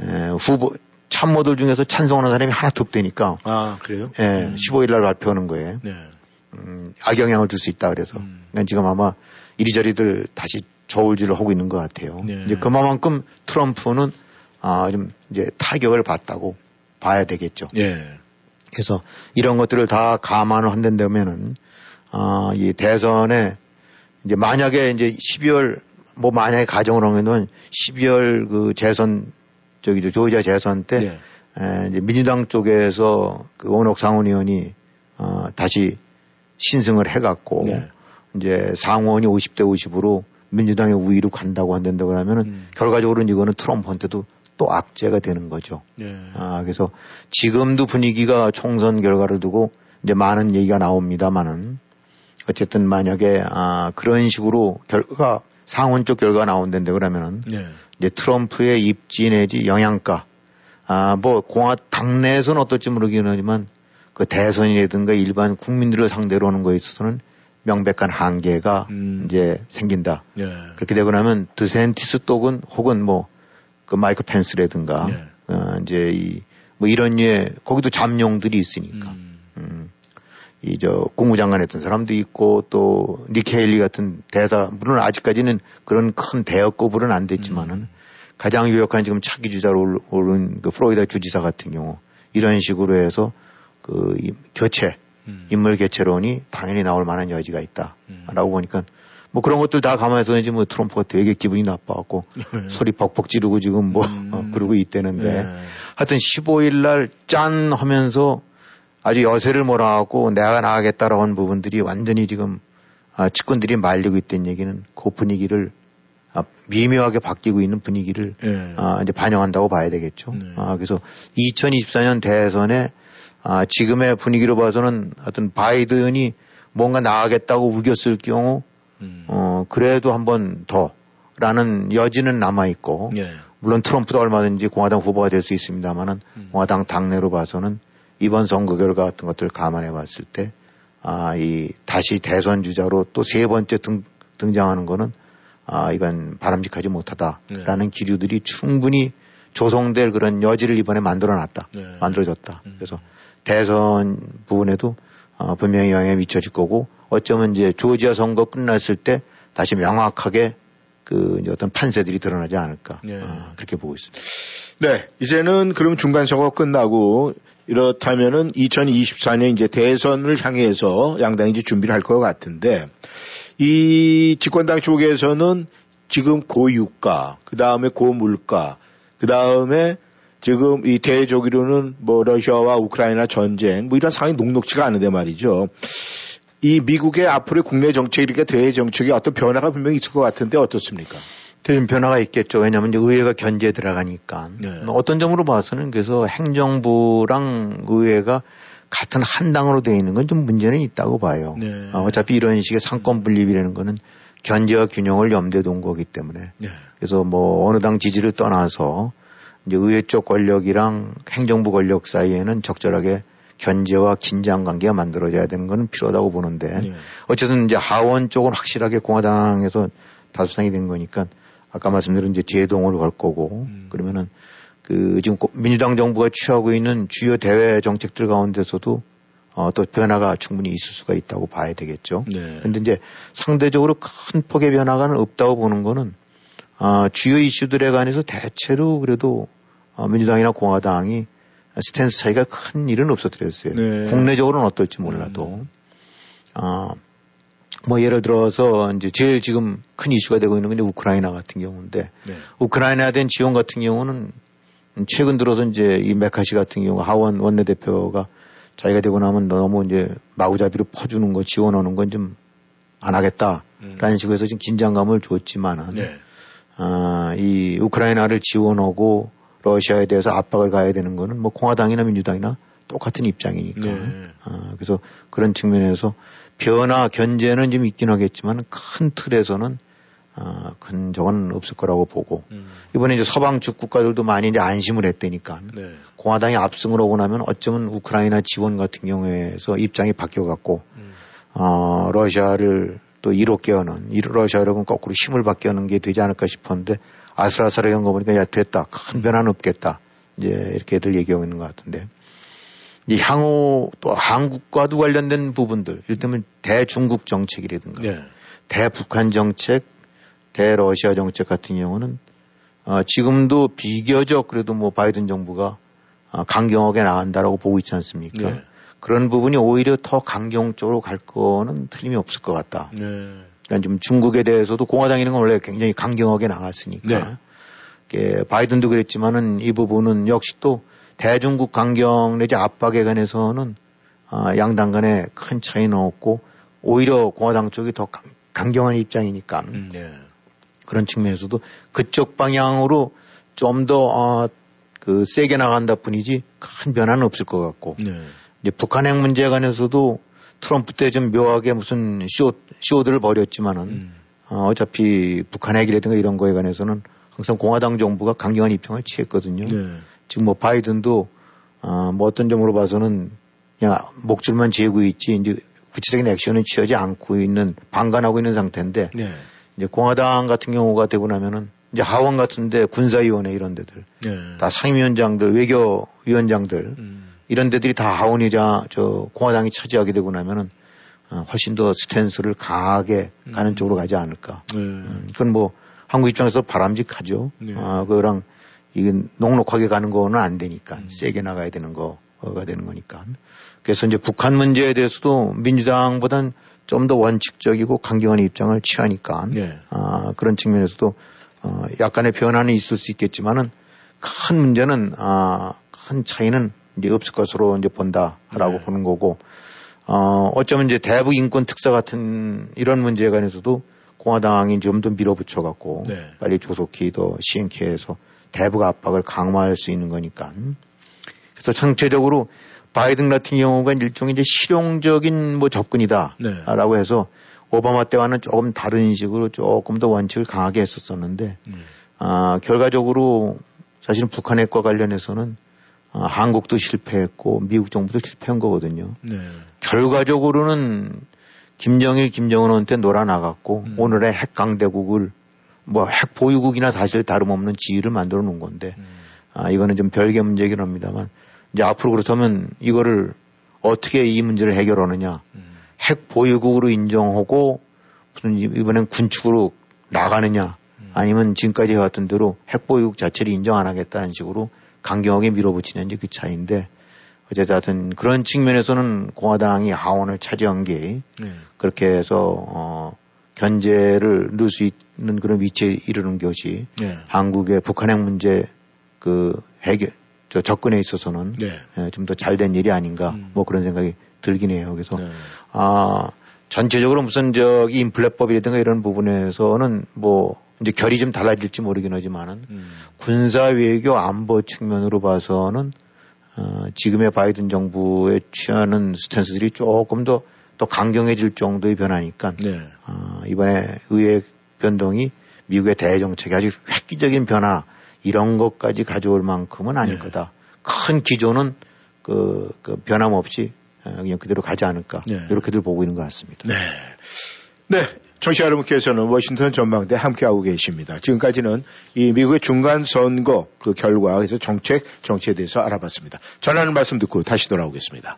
에, 후보 참모들 중에서 찬성하는 사람이 하나도 없대니까. 아 그래요? 예, 음. 15일 날 발표하는 거예요. 네. 음, 악영향을 줄 수 있다 그래서. 음. 그러니까 지금 아마 이리저리들 다시 저울질을 하고 있는 것 같아요. 네. 이제 그만큼 트럼프는 아, 좀 이제 타격을 받다고 봐야 되겠죠. 예. 그래서 이런 것들을 다 감안을 한다면은 아, 이 대선에 이제 만약에 이제 12월 뭐 만약에 가정을 하면은 12월 그 재선 저기 조지아 재선 때 예. 에, 이제 민주당 쪽에서 그 원옥 상원 의원이 어, 다시 신승을 해갖고 예. 이제 상원이 50대 50으로 민주당의 우위로 간다고 한다고 그러면은 음. 결과적으로는 이거는 트럼프한테도 또 악재가 되는 거죠. 예. 아, 그래서 지금도 분위기가 총선 결과를 두고 이제 많은 얘기가 나옵니다만은 어쨌든 만약에 아, 그런 식으로 결과 상원 쪽 결과가 나온다는데 그러면은 예. 이제 트럼프의 입지 내지 영향가 아, 뭐 공화 당내에서는 어떨지 모르긴 하지만 그 대선이라든가 일반 국민들을 상대로 하는 거에 있어서는 명백한 한계가 음. 이제 생긴다. 예. 그렇게 되고 나면 드센티스 쪽은 혹은 뭐 그 마이크 펜스라든가 예. 어, 이제 이 뭐 이런 예 거기도 잠룡들이 있으니까 음. 음. 이 저 국무장관 했던 사람도 있고 또 니케일리 같은 대사 물론 아직까지는 그런 큰 대역급으로는 안 됐지만은 음. 가장 유력한 지금 차기 주자로 오른 그 플로리다 주지사 같은 경우 이런 식으로 해서 그 교체 음. 인물 개체론이 당연히 나올 만한 여지가 있다라고 음. 보니까 뭐 그런 것들 다 감안해서 이제 뭐 트럼프가 되게 기분이 나빠갖고 네. 소리 벅벅 지르고 지금 뭐 음. 어, 그러고 있대는데 네. 하여튼 15일 날 짠 하면서 아주 여세를 몰아갖고 내가 나가겠다라고 하는 부분들이 완전히 지금 아, 측근들이 말리고 있다는 얘기는 그 분위기를 아, 미묘하게 바뀌고 있는 분위기를 네. 아, 이제 반영한다고 봐야 되겠죠. 네. 아, 그래서 2024년 대선에 아, 지금의 분위기로 봐서는 어떤 바이든이 뭔가 나가겠다고 우겼을 경우, 음. 어, 그래도 한 번 더라는 여지는 남아 있고, 예. 물론 트럼프도 얼마든지 공화당 후보가 될 수 있습니다만은, 음. 공화당 당내로 봐서는 이번 선거 결과 같은 것들을 감안해 봤을 때, 아, 이, 다시 대선 주자로 또 세 번째 등, 등장하는 거는, 아, 이건 바람직하지 못하다라는 예. 기류들이 충분히 조성될 그런 여지를 이번에 만들어 놨다. 예. 만들어졌다. 음. 그래서 대선 부분에도 어, 분명히 영향이 미쳐질 거고 어쩌면 이제 조지아 선거 끝났을 때 다시 명확하게 그 이제 어떤 판세들이 드러나지 않을까 네. 어, 그렇게 보고 있습니다. 네, 이제는 그럼 중간 선거 끝나고 이렇다면은 2024년 이제 대선을 향해서 양당이 이제 준비를 할 것 같은데 이 집권당 쪽에서는 지금 고유가, 그 다음에 고물가, 그 다음에 지금 이 대조기로는 뭐 러시아와 우크라이나 전쟁 뭐 이런 상황이 녹록지가 않은데 말이죠. 이 미국의 앞으로의 국내 정책 이렇게 대외 정책에 어떤 변화가 분명히 있을 것 같은데 어떻습니까? 좀 변화가 있겠죠. 왜냐하면 이제 의회가 견제에 들어가니까. 네. 뭐 어떤 점으로 봐서는 그래서 행정부랑 의회가 같은 한 당으로 되어 있는 건 좀 문제는 있다고 봐요. 네. 어, 차피 이런 식의 상권 분립이라는 거는 견제와 균형을 염두에 둔 거기 때문에. 네. 그래서 뭐 어느 당 지지를 떠나서 이제 의회 쪽 권력이랑 행정부 권력 사이에는 적절하게 견제와 긴장 관계가 만들어져야 되는 건 필요하다고 보는데 네. 어쨌든 이제 하원 쪽은 확실하게 공화당에서 다수당이 된 거니까 아까 말씀드린 이제 제동을 걸 거고 음. 그러면은 그 지금 민주당 정부가 취하고 있는 주요 대외 정책들 가운데서도 어, 또 변화가 충분히 있을 수가 있다고 봐야 되겠죠. 네. 근데 이제 상대적으로 큰 폭의 변화가 없다고 보는 거는 어, 주요 이슈들에 관해서 대체로 그래도 어, 민주당이나 공화당이 스탠스 차이가 큰 일은 없어뜨렸어요. 네. 국내적으로는 어떨지 몰라도. 음. 어, 뭐 예를 들어서 이제 제일 지금 큰 이슈가 되고 있는 건 이제 우크라이나 같은 경우인데 네. 우크라이나에 대한 지원 같은 경우는 최근 들어서 이제 이 메카시 같은 경우 하원 원내대표가 자기가 되고 나면 너무 이제 마구잡이로 퍼주는 거 지원하는 건 좀 안 하겠다라는 음. 식으로 해서 지금 긴장감을 줬지만은 네. 아, 이 우크라이나를 지원하고 러시아에 대해서 압박을 가야 되는 거는 뭐 공화당이나 민주당이나 똑같은 입장이니까. 네. 아, 그래서 그런 측면에서 변화, 견제는 좀 있긴 하겠지만 큰 틀에서는 아, 큰 적은 없을 거라고 보고 음. 이번에 이제 서방 쪽 국가들도 많이 이제 안심을 했다니까 네. 공화당이 압승을 하고 나면 어쩌면 우크라이나 지원 같은 경우에서 입장이 바뀌어갖고 음. 어, 러시아를 또 이롭게 하는, 러시아력은 거꾸로 힘을 받게 하는 게 되지 않을까 싶었는데 아슬아슬하게 한 거 보니까 야, 됐다. 큰 변화는 없겠다. 이제 이렇게 들 얘기하고 있는 것 같은데. 이 향후 또 한국과도 관련된 부분들, 이를테면 대중국 정책이라든가, 네. 대북한 정책, 대러시아 정책 같은 경우는 어, 지금도 비교적 그래도 뭐 바이든 정부가 어, 강경하게 나간다라고 보고 있지 않습니까? 네. 그런 부분이 오히려 더 강경 쪽으로 갈 거는 틀림이 없을 것 같다. 네. 그러니까 지금 중국에 대해서도 공화당이는 원래 굉장히 강경하게 나갔으니까. 네. 바이든도 그랬지만은 이 부분은 역시 또 대중국 강경 내지 압박에 관해서는 아, 양당 간에 큰 차이는 없고 오히려 공화당 쪽이 더 강, 경한 입장이니까. 음, 네. 그런 측면에서도 그쪽 방향으로 좀 더, 어, 그, 세게 나간다 뿐이지 큰 변화는 없을 것 같고. 네. 이제 북한 핵 문제에 관해서도 트럼프 때 좀 묘하게 무슨 쇼, 쇼들을 벌였지만은, 음. 어, 어차피 북한 핵이라든가 이런 거에 관해서는 항상 공화당 정부가 강경한 입장을 취했거든요. 네. 지금 뭐 바이든도, 어, 뭐 어떤 점으로 봐서는 그냥 목줄만 재고 있지, 이제 구체적인 액션은 취하지 않고 있는, 방관하고 있는 상태인데, 네. 이제 공화당 같은 경우가 되고 나면은 이제 하원 같은데 군사위원회 이런 데들 네. 다 상임위원장들 외교위원장들 음. 이런 데들이 다 하원이자 저 공화당이 차지하게 되고 나면은 어, 훨씬 더 스탠스를 강하게 음. 가는 쪽으로 가지 않을까. 네. 음, 그건 뭐 한국 입장에서 바람직하죠. 네. 아, 그랑 이건 녹록하게 가는 거는 안 되니까 음. 세게 나가야 되는 거가 되는 거니까. 그래서 이제 북한 문제에 대해서도 민주당보단 좀 더 원칙적이고 강경한 입장을 취하니까 네. 아, 그런 측면에서도 어, 약간의 변화는 있을 수 있겠지만은 큰 문제는 아, 큰 차이는 이제 없을 것으로 이제 본다라고 네. 보는 거고 어, 어쩌면 이제 대북 인권 특사 같은 이런 문제에 관해서도 공화당이 좀 더 밀어붙여 갖고 네. 빨리 조속히 더 시행케 해서 대북 압박을 강화할 수 있는 거니까. 그래서 전체적으로 바이든 같은 경우가 일종의 이제 실용적인 뭐 접근이다라고 네. 해서 오바마 때와는 조금 다른 식으로 조금 더 원칙을 강하게 했었었는데, 음. 아, 결과적으로 사실은 북한 핵과 관련해서는 아, 한국도 실패했고 미국 정부도 실패한 거거든요. 네. 결과적으로는 김정일, 김정은한테 놀아나갔고 음. 오늘의 핵 강대국을 뭐 핵 보유국이나 사실 다름없는 지위를 만들어 놓은 건데 음. 아, 이거는 좀 별개 문제긴 합니다만 이제 앞으로 그렇다면 이거를 어떻게 이 문제를 해결하느냐. 음. 핵 보유국으로 인정하고 무슨 이번엔 군축으로 나가느냐 음. 아니면 지금까지 해왔던 대로 핵 보유국 자체를 인정 안 하겠다는 식으로 강경하게 밀어붙이냐 이제 그 차이인데 어쨌든 그런 측면에서는 공화당이 하원을 차지한 게 네. 그렇게 해서 어 견제를 넣을 수 있는 그런 위치에 이르는 것이 네. 한국의 북한 핵 문제 그 해결 저 접근에 있어서는 네. 예, 좀더 잘 된 일이 아닌가 음. 뭐 그런 생각이 들긴 해요. 그래서 네. 아 전체적으로 무슨 저기 인플레법이라든가 이런 부분에서는 뭐 이제 결이 좀 달라질지 모르긴 하지만은 음. 군사 외교 안보 측면으로 봐서는 어, 지금의 바이든 정부에 취하는 스탠스들이 조금 더 더 강경해질 정도의 변화니까 네. 어, 이번에 의회 변동이 미국의 대정책에 아주 획기적인 변화 이런 것까지 가져올 만큼은 아닐 네. 거다. 큰 기조는 그, 그 변함없이 어, 그냥 그대로 가지 않을까 네. 이렇게들 보고 있는 것 같습니다. 네. 네. 청취자 여러분께서는 워싱턴 전망대 함께하고 계십니다. 지금까지는 이 미국의 중간 선거 그 결과 그래서 정책 정치에 대해서 알아봤습니다. 전하는 말씀 듣고 다시 돌아오겠습니다.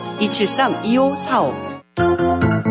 273-2545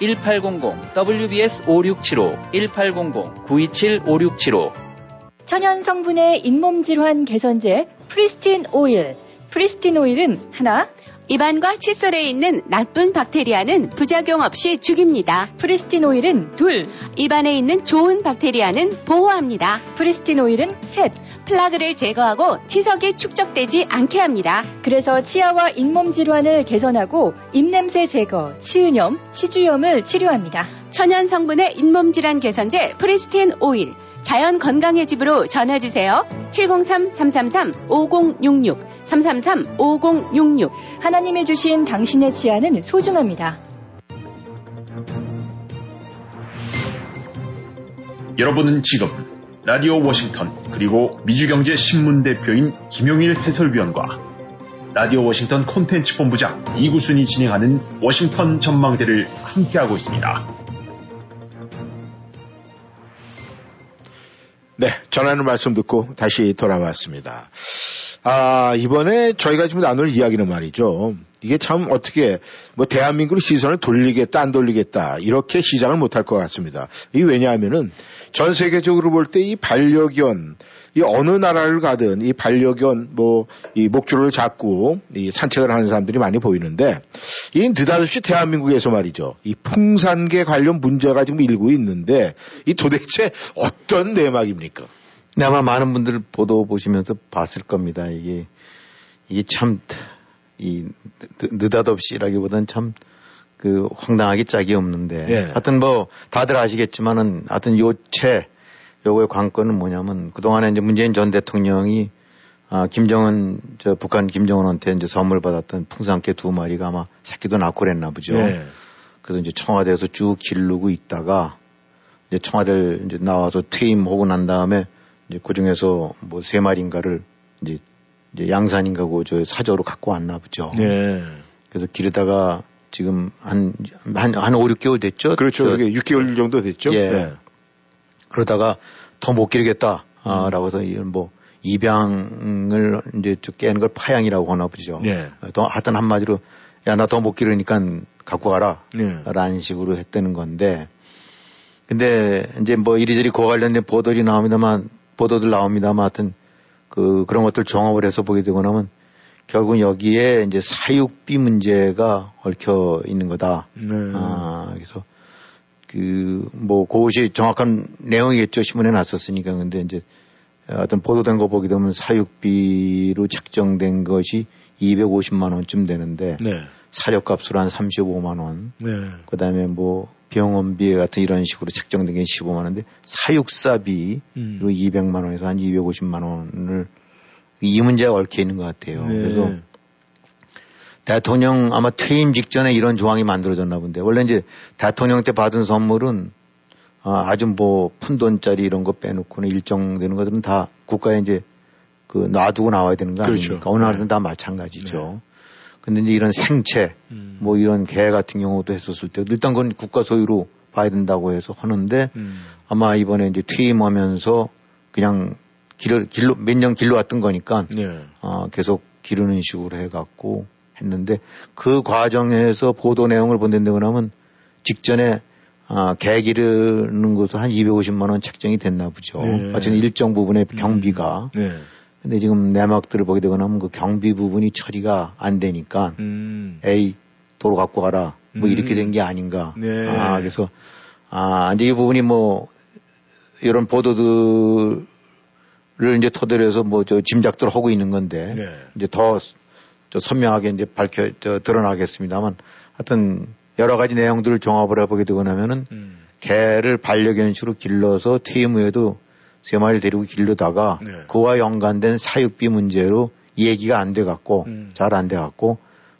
1800 WBS 5675 1800 927 5675 천연 성분의 잇몸 질환 개선제 프리스틴 오일. 프리스틴 오일은 하나 입안과 칫솔에 있는 나쁜 박테리아는 부작용 없이 죽입니다. 프리스틴 오일은 둘, 입안에 있는 좋은 박테리아는 보호합니다. 프리스틴 오일은 셋. 플라그를 제거하고 치석이 축적되지 않게 합니다. 그래서 치아와 잇몸 질환을 개선하고 입냄새 제거, 치은염, 치주염을 치료합니다. 천연 성분의 잇몸 질환 개선제 프리스틴 오일. 자연 건강의 집으로 전화주세요. 703-333-5066, 333-5066. 하나님이 주신 당신의 치아는 소중합니다. 여러분은 지금 라디오 워싱턴 그리고 미주경제 신문 대표인 김용일 해설위원과 라디오 워싱턴 콘텐츠 본부장 이구순이 진행하는 워싱턴 전망대를 함께하고 있습니다. 네, 전하는 말씀 듣고 다시 돌아왔습니다. 아, 이번에 저희가 지금 나눌 이야기는 말이죠. 이게 참 어떻게 뭐 대한민국의 시선을 돌리겠다 안 돌리겠다 이렇게 시장을 못할 것 같습니다. 이 왜냐하면은 전 세계적으로 볼 때 이 반려견 이 어느 나라를 가든 이 반려견 뭐 이 목줄을 잡고 이 산책을 하는 사람들이 많이 보이는데 이 느닷없이 대한민국에서 말이죠. 이 풍산계 관련 문제가 지금 일고 있는데 이 도대체 어떤 내막입니까? 네, 아마 많은 분들 보도 보시면서 봤을 겁니다. 이게 이게 참 이 느닷없이라기보다는 참그 황당하기 짝이 없는데 예. 하여튼 뭐 다들 아시겠지만은 하여튼 요체 요거의 관건은 뭐냐면 그동안에 이제 문재인 전 대통령이 아, 김정은, 저, 북한 김정은한테 이제 선물 받았던 풍산개 두 마리가 아마 새끼도 낳고 그랬나 보죠. 예. 그래서 이제 청와대에서 쭉 기르고 있다가 이제 청와대 이제 나와서 퇴임하고 난 다음에 이제 그 중에서 뭐 세 마리인가를 이제, 이제 양산인가고 저 사저로 갖고 왔나 보죠. 네. 그래서 기르다가 지금 한, 한, 한 5, 6개월 됐죠? 그렇죠. 저- 그게 6개월 정도 됐죠. 예. 네. 그러다가 더 못 기르겠다. 아, 라고 해서 이건 뭐 입양을 이제 저 깨는 걸 파양이라고 하나 보죠. 예. 또 하여튼 한마디로 야, 나 더 못 기르니까 갖고 가라. 네. 라는 식으로 했다는 건데 근데 이제 뭐 이리저리 그와 관련된 보도들이 나옵니다만 보도들 나옵니다만 하여튼 그 그런 것들 종합을 해서 보게 되고 나면 결국 여기에 이제 사육비 문제가 얽혀 있는 거다. 네. 아, 그래서 그 뭐 그것이 정확한 내용이겠죠 신문에 났었으니까 근데 이제 어떤 보도된 거 보게 되면 사육비로 책정된 것이 250만 원쯤 되는데 네. 사료값으로 한 35만 원. 네. 그다음에 뭐 병원비 같은 이런 식으로 책정된 게 15만 원인데 사육사비로 음. 200만 원에서 한 250만 원을 이 문제가 얽혀 있는 것 같아요. 네. 그래서 대통령 아마 퇴임 직전에 이런 조항이 만들어졌나 본데 원래 이제 대통령 때 받은 선물은 아, 아주 뭐 푼 돈짜리 이런 거 빼놓고는 일정 되는 것들은 다 국가에 이제 그 놔두고 나와야 되는 거 그렇죠. 아닙니까? 어느 나라든 다 마찬가지죠. 근데 이제 이런 생체 음. 뭐 이런 개 같은 경우도 했었을 때 일단 그건 국가 소유로 봐야 된다고 해서 하는데 음. 아마 이번에 이제 퇴임하면서 그냥 길러 길로 몇 년 길러왔던 거니까 네. 어, 계속 기르는 식으로 해갖고 했는데 그 과정에서 보도 내용을 본다고 하면 직전에 아, 개 기르는 것도 한 250만 원 책정이 됐나 보죠. 네. 어쨌든 일정 부분의 경비가. 네. 근데 지금 내막들을 보게 되고 나면 그 경비 부분이 처리가 안 되니까 음. 에이 도로 갖고 가라 뭐 음. 이렇게 된 게 아닌가. 네. 아 그래서 아 이제 이 부분이 뭐 이런 보도들을 이제 토대로 해서 뭐 저 짐작들 하고 있는 건데 네. 이제 더 저 선명하게 이제 밝혀 저 드러나겠습니다만 하여튼 여러 가지 내용들을 종합을 해보게 되고 나면은 음. 개를 반려견식으로 길러서 퇴임 후에도 세 마리 데리고 길르다가 네. 그와 연관된 사육비 문제로 얘기가 안 돼 갖고 음. 잘안 돼 갖고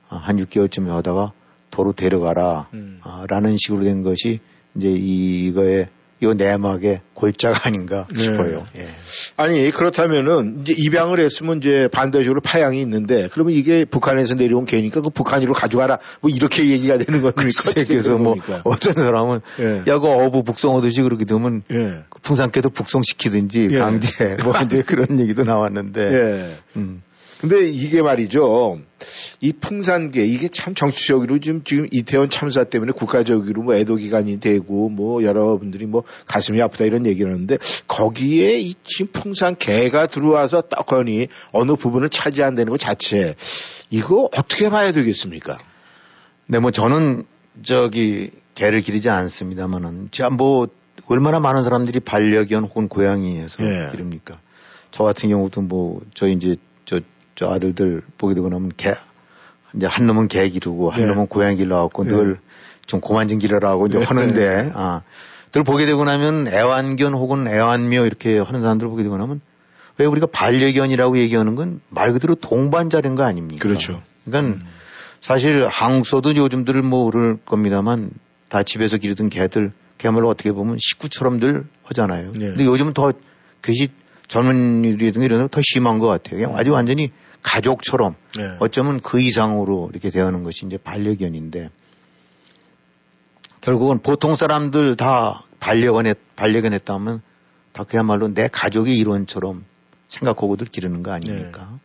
아, 한 6개월쯤 하다가 도로 데려가라 음. 아, 라는 식으로 된 것이 이제 이, 이거의 요 내막의 골자가 아닌가 네. 싶어요. 예. 아니 그렇다면은 이제 입양을 했으면 이제 반대적으로 파양이 있는데 그러면 이게 북한에서 내려온 개니까 그 북한으로 가져가라 뭐 이렇게 얘기가 되는 겁니까? 그래서 뭐? 어떤 사람은 예. 야그 어부 북송하듯이 그렇게 되면 예. 그 풍산개도 북송시키든지 예. 강제 뭐 이제 그런 얘기도 나왔는데 예. 음. 근데 이게 말이죠. 이 풍산계 이게 참 정치적으로 지금 지금 이태원 참사 때문에 국가적으로 뭐 애도 기간이 되고 뭐 여러분들이 뭐 가슴이 아프다 이런 얘기를 하는데 거기에 이 지금 풍산계가 들어와서 떡하니 어느 부분을 차지한다는 것 자체 이거 어떻게 봐야 되겠습니까? 네, 뭐 저는 저기 개를 기르지 않습니다만은 뭐 얼마나 많은 사람들이 반려견 혹은 고양이에서 예. 기릅니까? 저 같은 경우도 뭐 저희 이제 저, 저 아들들 보게 되고 나면 개 이제 한 놈은 개 기르고 한 예. 놈은 고양 이 길러갖고 예. 늘좀 그만 좀 기르라고 이제 예. 하는데 아. 들 보게 되고 나면 애완견 혹은 애완묘 이렇게 하는 사람들 보게 되고 나면 왜 우리가 반려견이라고 얘기하는 건 말 그대로 동반자인 거 아닙니까? 그렇죠. 그러니까 사실 한국서도 요즘들 뭐 그럴 겁니다만 다 집에서 기르던 개들 그야말로 어떻게 보면 식구처럼들 하잖아요. 네. 근데 요즘은 더 그것이 젊은이들이든 이런 더 심한 것 같아요. 그냥 아주 완전히 가족처럼 네. 어쩌면 그 이상으로 이렇게 대하는 것이 이제 반려견인데 결국은 보통 사람들 다 반려견 했, 반려견 했다면 다 그야말로 내 가족의 일원처럼 생각하고들 기르는 거 아닙니까?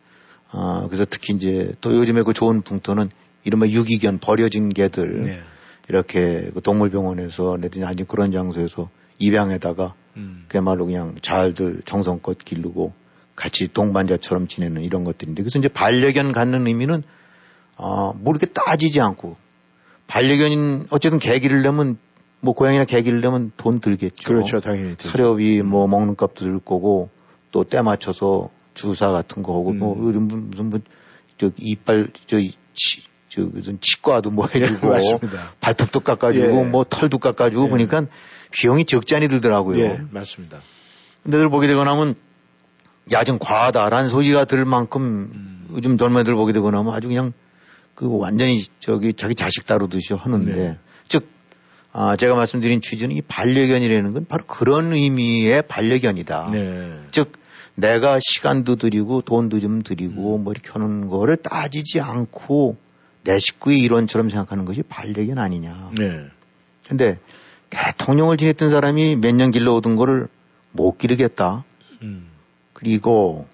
아, 그래서 특히 이제 또 요즘에 그 좋은 풍토는 이른바 유기견 버려진 개들 네. 이렇게 그 동물병원에서 내든지 아니 그런 장소에서 입양에다가 음. 그야말로 그냥 잘들 정성껏 기르고 같이 동반자처럼 지내는 이런 것들인데 그래서 이제 반려견 갖는 의미는 어, 뭐 이렇게 따지지 않고 반려견인 어쨌든 개 기르려면 뭐 고양이나 개 기르려면 돈 들겠죠. 그렇죠, 당연히. 들죠. 사료비 뭐 먹는 값도 들 거고 또 때 맞춰서 주사 같은 거 하고 뭐 음. 이런 무슨 뭐 저 이빨 저 치, 저 무슨 치과도 뭐 해주고 예. 발톱도 깎아주고 예. 뭐 털도 깎아주고 예. 보니까 비용이 적지 않이 들더라고요. 예, 맞습니다. 근데 들 보게 되고 나면 야 좀 과하다라는 소리가 들 만큼 음. 요즘 젊은이들 보게 되고 나면 아주 그냥 그 완전히 저기 자기 자식 다루듯이 하는데 네. 즉 아, 제가 말씀드린 취지는 이 반려견이라는 건 바로 그런 의미의 반려견이다. 네. 즉 내가 시간도 들이고 돈도 좀 음. 들이고 뭐 이렇게 하는 거를 따지지 않고 내 식구의 일원처럼 생각하는 것이 반려견 아니냐. 네. 근데 대통령을 지냈던 사람이 몇 년 길러오던 거를 못 기르겠다. 음. 그리고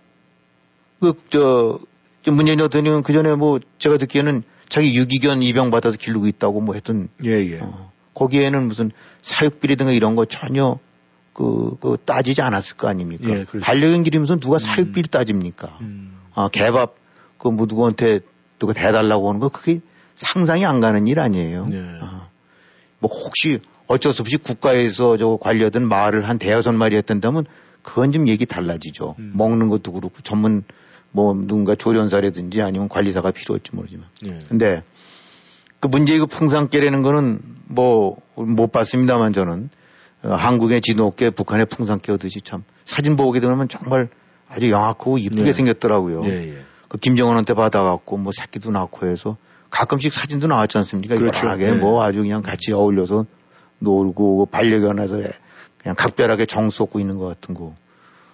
그저 문재인 대통령은 그 전에 뭐 제가 듣기에는 자기 유기견 입양 받아서 기르고 있다고 뭐 했던 예, 예. 어, 거기에는 무슨 사육비리든가 이런 거 전혀 그, 그 따지지 않았을 거 아닙니까? 예, 그렇죠. 반려견 기르면서 누가 사육비를 따집니까? 음. 아, 개밥 그뭐 누구한테 누가 대달라고 하는 거 그게 상상이 안 가는 일 아니에요. 네. 아, 뭐 혹시 어쩔 수 없이 국가에서 저 관리하던 말을 한 대여섯 마리 했던다면 그건 좀 얘기 달라지죠. 음. 먹는 것도 그렇고 전문 뭐 누군가 조련사라든지 아니면 관리사가 필요할지 모르지만. 예. 근데 그 문제의 그 풍산개라는 거는 뭐 못 봤습니다만 저는 어, 한국의 진돗개 북한의 풍산개 하듯이 참 사진 보게 되면 정말 아주 영악하고 이쁘게 네. 생겼더라고요. 예, 예. 그 김정은한테 받아갖고 뭐 새끼도 낳고 해서 가끔씩 사진도 나왔지 않습니까? 그렇죠. 네. 뭐 아주 그냥 같이 어울려서 놀고 반려견에서 그냥 각별하게 정 쏟고 있는 것 같은 거.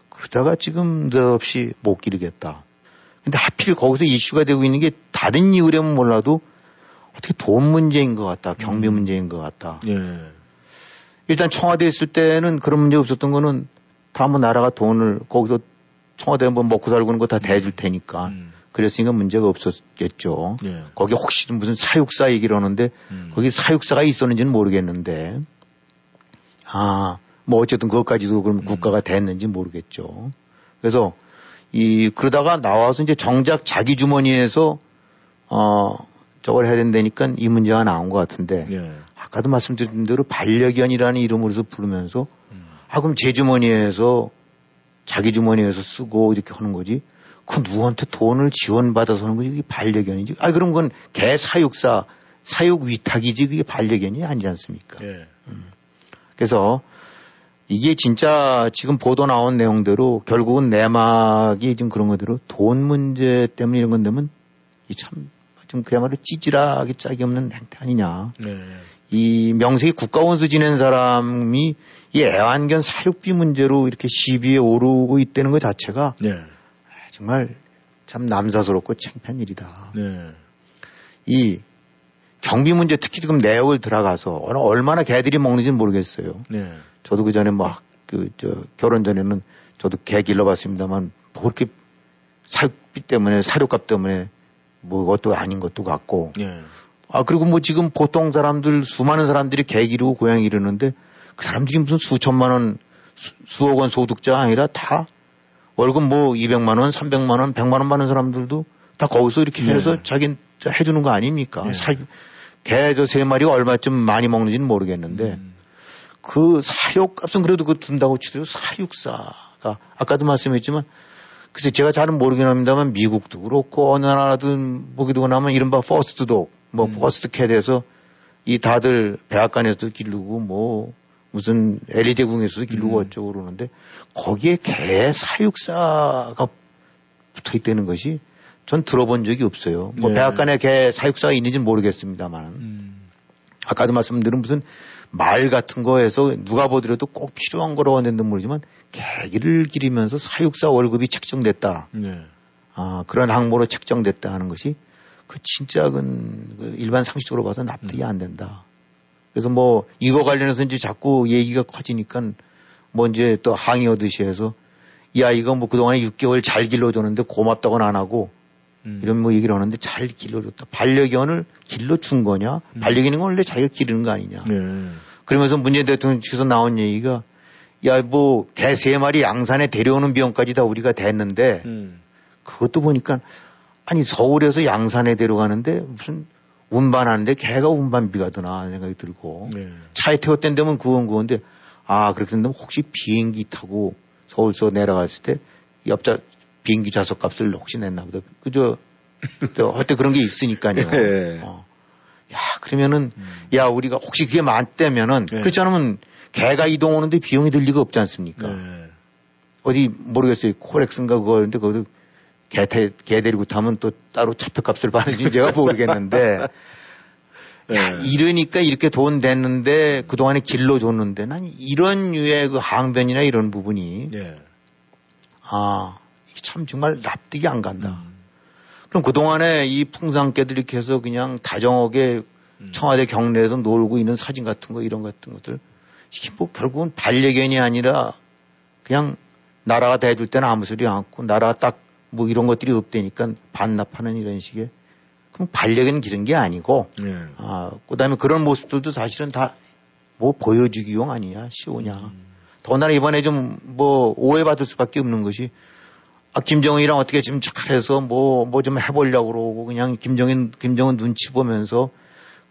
그러다가 지금 없이 못 기르겠다. 근데 하필 거기서 이슈가 되고 있는 게 다른 이유라면 몰라도 어떻게 돈 문제인 것 같다. 경비 음. 문제인 것 같다. 예. 일단 청와대에 있을 때는 그런 문제 없었던 거는 다뭐 나라가 돈을 거기서 청와대 뭐 먹고 살고 그런 거다 대줄 테니까. 음. 그랬으니까 문제가 없었겠죠. 예. 거기 혹시 무슨 사육사 얘기를 하는데 음. 거기 사육사가 있었는지는 모르겠는데 아, 뭐 어쨌든 그것까지도 그럼 음. 국가가 됐는지 모르겠죠. 그래서 이 그러다가 나와서 이제 정작 자기 주머니에서 어 저걸 해야 된다니까 이 문제가 나온 것 같은데 예. 아까도 말씀드린 대로 반려견이라는 이름으로서 부르면서 음. 아 그럼 제 주머니에서 자기 주머니에서 쓰고 이렇게 하는 거지. 그 누구한테 돈을 지원받아서 하는 거지. 이게 반려견이지. 아 그럼 그건 개 사육사 사육 위탁이지 그게 반려견이 아니지 않습니까? 예. 그래서 이게 진짜 지금 보도 나온 내용대로 결국은 내막이 좀 그런 것대로 돈 문제 때문에 이런 건데면 이참 좀 그야말로 찌질하게 짝이 없는 행태 아니냐. 네. 이 명색이 국가원수 지낸 사람이 이 애완견 사육비 문제로 이렇게 시비에 오르고 있다는 것 자체가 네. 정말 참 남사스럽고 창피한 일이다. 네. 이 경비 문제 특히 지금 내역을 들어가서 얼- 얼마나 개들이 먹는지는 모르겠어요. 네. 저도 그 전에 막 그 저 결혼 전에는 저도 개 길러봤습니다만 뭐 그렇게 사육비 때문에 사료값 때문에 뭐 그것도 아닌 것도 같고 예. 아 그리고 뭐 지금 보통 사람들 수많은 사람들이 개 기르고 고양이 기르는데 그 사람들이 무슨 수천만 원 수, 억원 소득자 아니라 다 월급 뭐 200만 원, 300만 원, 100만 원 받는 사람들도 다 거기서 이렇게 네. 해서 자기 해주는 거 아닙니까? 네. 사, 개 저 세 마리가 얼마쯤 많이 먹는지는 모르겠는데 음. 그 사육값은 그래도 그 든다고 치더라도 사육사가 아까도 말씀했지만 글쎄 제가 잘은 모르긴 합니다만 미국도 그렇고 어느 나라든 보기도 나면 이른바 first dog 뭐 first cat에서 이 다들 백악관에서도 기르고 뭐 무슨 LED 궁에서도 기르고 어쩌고 그러는데 거기에 개 사육사가 붙어 있다는 것이 전 들어본 적이 없어요. 뭐 네. 백악관에 개 사육사가 있는지는 모르겠습니다만 음. 아까도 말씀드린 무슨 말 같은 거에서 누가 보더라도 꼭 필요한 거라고 하는데 모르지만 개기를 기르면서 사육사 월급이 책정됐다. 네. 아, 그런 항목으로 책정됐다 하는 것이 그 진짜 그 일반 상식적으로 봐서 납득이 안 된다. 그래서 뭐 이거 관련해서 이제 자꾸 얘기가 커지니까 뭐 이제 또 항의하듯이 해서 야 이거 뭐 그동안에 6개월 잘 길러줬는데 고맙다고는 안 하고 음. 이런 뭐 얘기를 하는데 잘 길러줬다. 반려견을 길러준 거냐? 반려견인 건 원래 자기가 기르는 거 아니냐? 네. 그러면서 문재인 대통령 측에서 나온 얘기가 야뭐개세 마리 양산에 데려오는 비용까지 다 우리가 댔는데 음. 그것도 보니까 아니 서울에서 양산에 데려가는데 무슨 운반하는데 개가 운반비가 드나 하는 생각이 들고 네. 차에 태웠던 데면 그건 그건데 아 그렇게 된다면 혹시 비행기 타고 서울서 내려갔을 때 옆자 비행기 좌석 값을 혹시 냈나 보다 그저 할때 그런 게 있으니까요. 네. 어. 야 그러면은 야 우리가 혹시 그게 많다면은 네. 그렇지 않으면 개가 이동 오는데 비용이 들 리가 없지 않습니까? 네. 어디 모르겠어요. 코렉스인가 그거인데 거기도 개, 태, 개 데리고 타면 또 따로 차표값을 받는지 제가 모르겠는데 네. 야, 이러니까 이렇게 돈 냈는데 그동안에 길러줬는데 난 이런 유의 그 항변이나 이런 부분이 네. 아, 참 정말 납득이 안 간다. 음. 그럼 그동안에 이 풍산개들 이렇게 해서 그냥 다정하게 음. 청와대 경내에서 놀고 있는 사진 같은 거 이런 것 같은 것들. 이게 뭐 결국은 반려견이 아니라 그냥 나라가 대줄 때는 아무 소리 않고 나라가 딱 뭐 이런 것들이 없대니까 반납하는 이런 식의. 그럼 반려견 기른 게 아니고. 네. 아 그다음에 그런 모습들도 사실은 다 뭐 보여주기용 아니냐 시오냐. 더군다나 이번에 좀 뭐 오해받을 수밖에 없는 것이 아, 김정은이랑 어떻게 지금 잘해서 뭐, 뭐 좀 해보려고 그러고 그냥 김정은, 김정은 눈치 보면서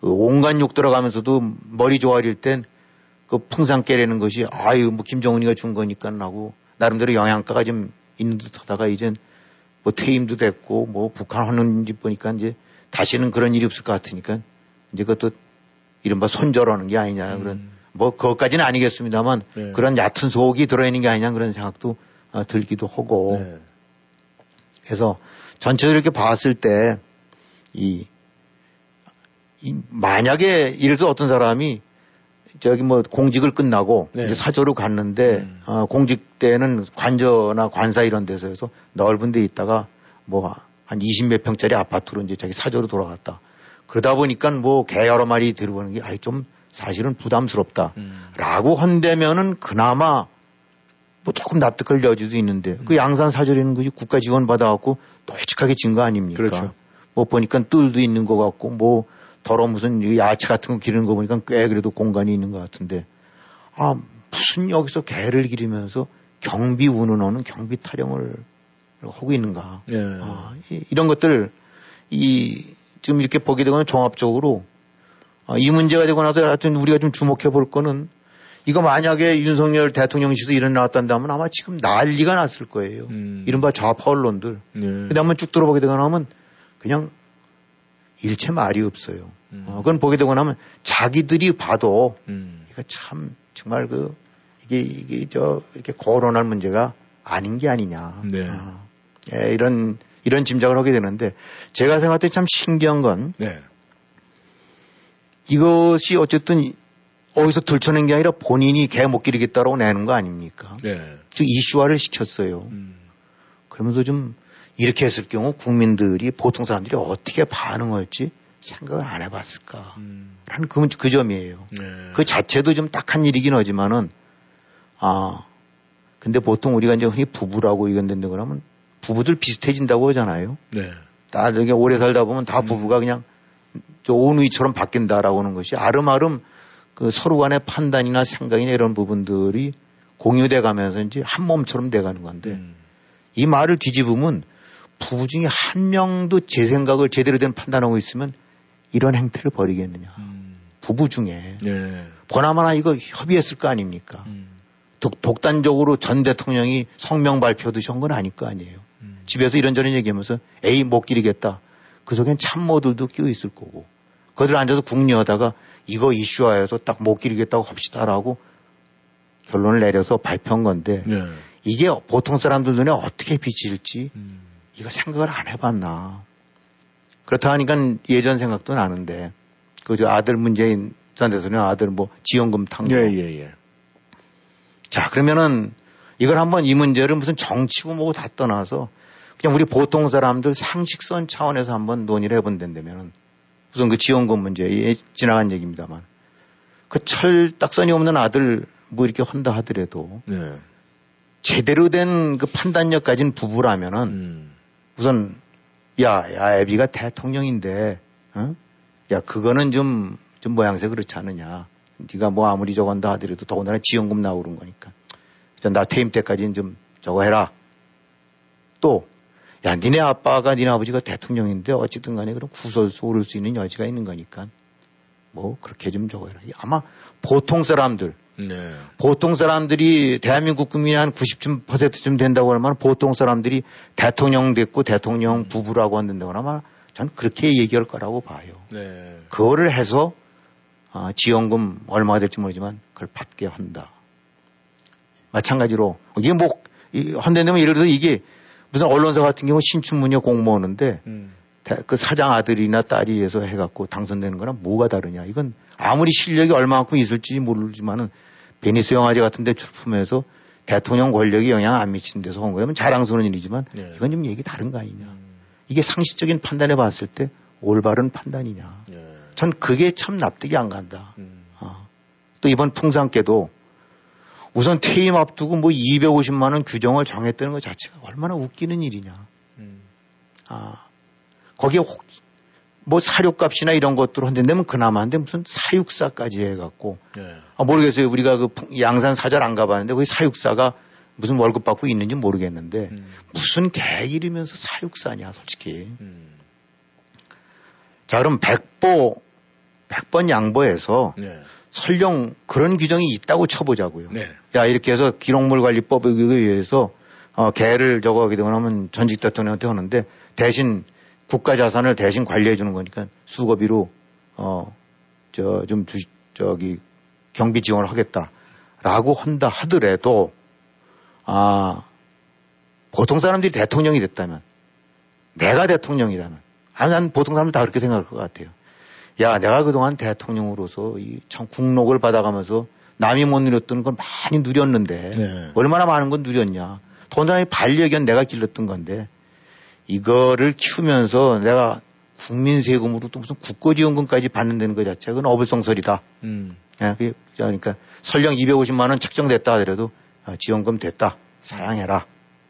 그 온갖 욕 들어가면서도 머리 조아릴 땐 그 풍상 깨라는 것이 아유, 뭐 김정은이가 준 거니까 하고 나름대로 영양가가 좀 있는 듯 하다가 이젠 뭐 퇴임도 됐고 뭐 북한 하는 짓 보니까 이제 다시는 그런 일이 없을 것 같으니까 이제 그것도 이른바 손절하는 게 아니냐 그런 뭐 그것까지는 아니겠습니다만 네. 그런 얕은 속이 들어있는 게 아니냐 그런 생각도 어, 들기도 하고 네. 그래서 전체적으로 이렇게 봤을 때, 이, 이 만약에 이래서 어떤 사람이 저기 뭐 공직을 끝나고 네. 사저로 갔는데 음. 어, 공직 때는 관저나 관사 이런 데서 해서 넓은 데 있다가 뭐 한 20몇 평짜리 아파트로 이제 자기 사저로 돌아갔다. 그러다 보니까 뭐 개 여러 마리 들고 오는 게 아이 좀 사실은 부담스럽다. 음. 라고 한다면은 그나마 뭐 조금 납득할 여지도 있는데 그 양산 사절이는 것이 국가 지원 받아갖고 솔직하게 진 거 아닙니까? 그렇죠. 뭐 보니까 뜰도 있는 것 같고 뭐 더러 무슨 이 야채 같은 거 기르는 거 보니까 꽤 그래도 공간이 있는 것 같은데 아 무슨 여기서 개를 기르면서 경비 운운하는 경비 타령을 하고 있는가? 예. 아, 이- 이런 것들 이 지금 이렇게 보게 되면 종합적으로 아, 이 문제가 되고 나서 하여튼 우리가 좀 주목해 볼 거는 이거 만약에 윤석열 대통령실에서 이런 나왔단다면 아마 지금 난리가 났을 거예요. 음. 이른바 좌파 언론들. 예. 근데 한번 쭉 들어보게 되고 나면 그냥 일체 말이 없어요. 음. 어, 그건 보게 되고 나면 자기들이 봐도 음. 이거 참 정말 그 이게 이게 저 이렇게 거론할 문제가 아닌 게 아니냐. 네. 어, 예, 이런 이런 짐작을 하게 되는데 제가 생각할 때 참 신기한 건 네. 이것이 어쨌든 어디서 들춰낸 게 아니라 본인이 개 못 기르겠다라고 내는 거 아닙니까? 네. 즉 이슈화를 시켰어요. 음. 그러면서 좀 이렇게 했을 경우 국민들이 보통 사람들이 어떻게 반응할지 생각을 안 해봤을까? 음. 라는 그, 그 점이에요. 네. 그 자체도 좀 딱한 일이긴 하지만은 아 근데 보통 우리가 이제 흔히 부부라고 이건된다 그러면 부부들 비슷해진다고 하잖아요. 네. 다 이렇게 오래 살다 보면 다 부부가 그냥 저 온위처럼 바뀐다라고 하는 것이 아름아름 그 서로 간의 판단이나 생각이나 이런 부분들이 공유돼 가면서 이제 한 몸처럼 돼 가는 건데 음. 이 말을 뒤집으면 부부 중에 한 명도 제 생각을 제대로 된 판단하고 있으면 이런 행태를 벌이겠느냐. 음. 부부 중에 네. 보나마나 이거 협의했을 거 아닙니까? 음. 독, 독단적으로 전 대통령이 성명 발표하듯이 한 건 아닐 거 아니에요. 음. 집에서 이런저런 얘기하면서 에이 못 기리겠다. 그 속엔 참모들도 끼어 있을 거고. 그들 앉아서 궁리하다가 이거 이슈화해서 딱 못 기리겠다고 합시다라고 결론을 내려서 발표한 건데 네. 이게 보통 사람들 눈에 어떻게 비칠지 음. 이거 생각을 안 해봤나. 그렇다 하니까 예전 생각도 나는데 그저 아들 문재인 전 대통령 아들 뭐 지원금 탄 거. 예, 예, 예. 자, 그러면은 이걸 한번 이 문제를 무슨 정치고 뭐고 다 떠나서 그냥 우리 보통 사람들 상식선 차원에서 한번 논의를 해본다면은 우선 그 지원금 문제, 예, 지나간 얘기입니다만 그 철 딱선이 없는 아들 뭐 이렇게 한다 하더라도 네. 제대로 된 그 판단력 가진 부부라면은 음. 우선 야, 야, 애비가 대통령인데, 어? 야, 그거는 좀, 좀 모양새 그렇지 않느냐. 네가 뭐 아무리 저거 한다 하더라도 더군다나 지원금 나오는 거니까. 일단 나 퇴임 때까지는 좀 저거 해라. 또, 야, 니네 아빠가 니네 아버지가 대통령인데 어쨌든 간에 그럼 구설수 오를 수 있는 여지가 있는 거니까 뭐 그렇게 좀 해라. 아마 보통 사람들, 네. 보통 사람들이 대한민국 국민이 한 90%쯤 된다고 하면 보통 사람들이 대통령 됐고 대통령 부부라고 한다거나 아마 전 그렇게 얘기할 거라고 봐요. 네. 그거를 해서 아, 지원금 얼마가 될지 모르지만 그걸 받게 한다. 마찬가지로 이게 뭐 이, 헌데되면 예를 들어서 이게 무슨 언론사 같은 경우 신춘문예 공모하는데 음. 대- 그 사장 아들이나 딸이 해서 해갖고 당선되는 거랑 뭐가 다르냐. 이건 아무리 실력이 얼마만큼 있을지 모르지만은 베니스 영화제 같은 데 출품해서 대통령 권력이 영향 안 미치는 데서 한 거라면 자랑스러운 일이지만 네. 이건 좀 얘기 다른 거 아니냐. 이게 상식적인 판단해 봤을 때 올바른 판단이냐. 네. 전 그게 참 납득이 안 간다. 음. 어. 또 이번 풍산께도 우선 퇴임 앞두고 뭐 250만 원 규정을 정했다는 것 자체가 얼마나 웃기는 일이냐. 음. 아, 거기에 혹, 뭐 사료값이나 이런 것들을 한다면 그나마 한데 무슨 사육사까지 해갖고 네. 아, 모르겠어요. 우리가 그 풍- 양산 사절 안 가봤는데 거기 사육사가 무슨 월급 받고 있는지 모르겠는데 음. 무슨 개일이면서 사육사냐 솔직히. 음. 자 그럼 백보 백번 양보해서 네. 설령 그런 규정이 있다고 쳐보자고요. 네. 야 이렇게 해서 기록물 관리법에 의해서 어, 개를 저거 하게 되고 나면 전직 대통령한테 하는데 대신 국가 자산을 대신 관리해 주는 거니까 수거비로 어 저 좀 저기 경비 지원을 하겠다라고 한다 하더라도 아 보통 사람들이 대통령이 됐다면 내가 대통령이라면 아니 난 보통 사람들 다 그렇게 생각할 것 같아요. 야 내가 그동안 대통령으로서 이 참 국록을 받아가면서 남이 못 누렸던 걸 많이 누렸는데 네. 얼마나 많은 건 누렸냐. 더군다나 이 반려견 내가 길렀던 건데 이거를 키우면서 내가 국민 세금으로 또 무슨 국고지원금까지 받는다는 것 자체가 그건 어불성설이다. 음. 예, 그러니까 설령 250만 원 책정됐다 하더라도 아, 지원금 됐다. 사양해라.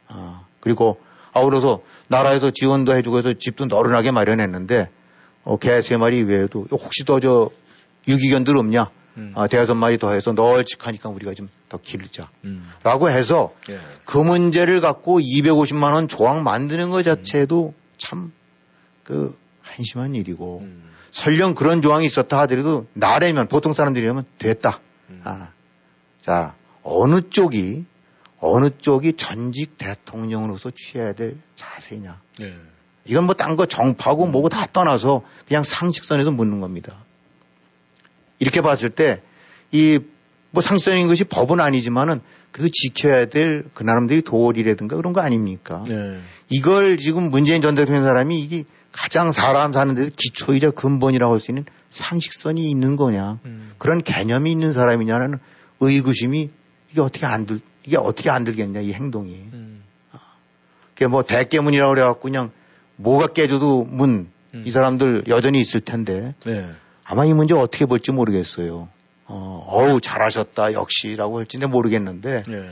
아, 그리고 아울러서 나라에서 지원도 해주고 해서 집도 너른하게 마련했는데 어, 개 세 마리 외에도 혹시 더 저 유기견들 없냐? 음. 아, 대여섯 마리 더 해서 널찍하니까 우리가 좀더 기르자. 음. 라고 해서 예. 그 문제를 갖고 250만 원 조항 만드는 것 자체도 참그 한심한 일이고 음. 설령 그런 조항이 있었다 하더라도 나라면 보통 사람들이라면 됐다. 음. 아, 자 어느 쪽이 어느 쪽이 전직 대통령으로서 취해야 될 자세냐. 예. 이건 뭐 딴 거 정파고 뭐고 다 떠나서 그냥 상식선에서 묻는 겁니다. 이렇게 봤을 때 이 뭐 상식선인 것이 법은 아니지만은 그래도 지켜야 될 그 나름대로 도리라든가 그런 거 아닙니까? 네. 이걸 지금 문재인 전 대통령 사람이 이게 가장 사람 사는 데서 기초이자 근본이라고 할 수 있는 상식선이 있는 거냐 음. 그런 개념이 있는 사람이냐는 의구심이 이게 어떻게 안 들, 이게 어떻게 안 들겠냐 이 행동이. 음. 그게 뭐 대깨문이라고 그래갖고 그냥 뭐가 깨져도 문이 음. 사람들 여전히 있을 텐데 네. 아마 이 문제 어떻게 볼지 모르겠어요. 어, 어우 잘하셨다 역시라고 할지는 모르겠는데 네.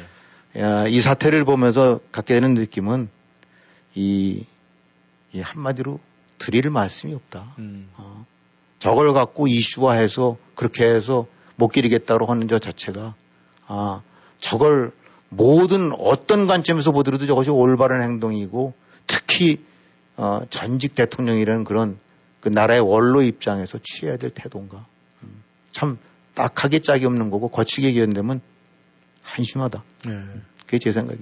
야, 이 사태를 보면서 갖게 되는 느낌은 이, 이 한마디로 드릴 말씀이 없다. 음. 어, 저걸 갖고 이슈화해서 그렇게 해서 못 기리겠다고 하는 저 자체가 아 저걸 모든 어떤 관점에서 보더라도 저것이 올바른 행동이고 특히 어, 전직 대통령이라는 그런 그 나라의 원로 입장에서 취해야 될 태도인가 음, 참 딱하게 짝이 없는 거고 거치게 얘기한다면 한심하다. 네. 그게 제 생각이.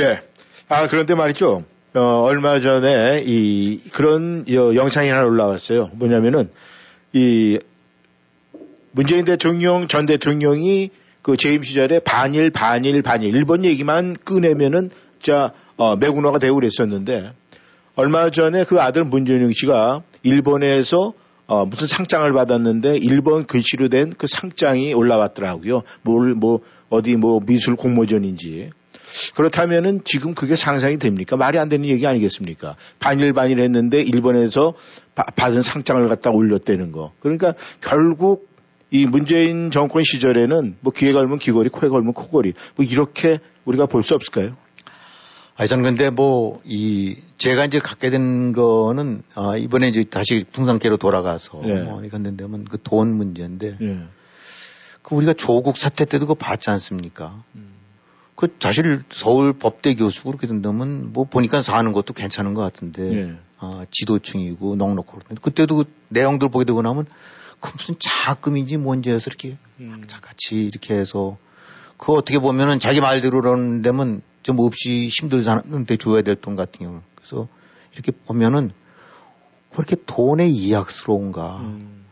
예. 아, 그런데 말이죠. 어, 얼마 전에 이, 그런 여- 영상이 하나 올라왔어요. 뭐냐면은 이 문재인 대통령 전 대통령이 그 재임 시절에 반일, 반일, 반일, 일본 얘기만 꺼내면은 진짜 어, 매국노가 되고 그랬었는데 얼마 전에 그 아들 문재인 씨가 일본에서 어, 무슨 상장을 받았는데 일본 글씨로 된 그 상장이 올라왔더라고요. 뭘, 뭐, 어디 뭐 미술 공모전인지. 그렇다면은 지금 그게 상상이 됩니까? 말이 안 되는 얘기 아니겠습니까? 반일 반일 했는데 일본에서 바- 받은 상장을 갖다 올렸다는 거. 그러니까 결국 이 문재인 정권 시절에는 뭐 귀에 걸면 귀걸이, 코에 걸면 코걸이. 뭐 이렇게 우리가 볼 수 없을까요? 아니, 저는 근데 뭐, 이, 제가 이제 갖게 된 거는, 아, 이번에 이제 다시 풍산계로 돌아가서, 예. 뭐, 이건 데면 그 돈 문제인데, 예. 그 우리가 조국 사태 때도 그거 봤지 않습니까? 그 사실 서울 법대 교수 그렇게 된다면 뭐 보니까 사는 것도 괜찮은 것 같은데, 예. 아, 지도층이고 넉넉하고 그때도 그 내용들 보게 되고 나면 그 무슨 자금인지 뭔지 해서 이렇게 같이 이렇게 해서 그 어떻게 보면은 자기 말대로라는 데면 좀 없이 힘든 사람한테 줘야 될 돈 같은 경우 그래서 이렇게 보면은 그렇게 돈에 이악스러운가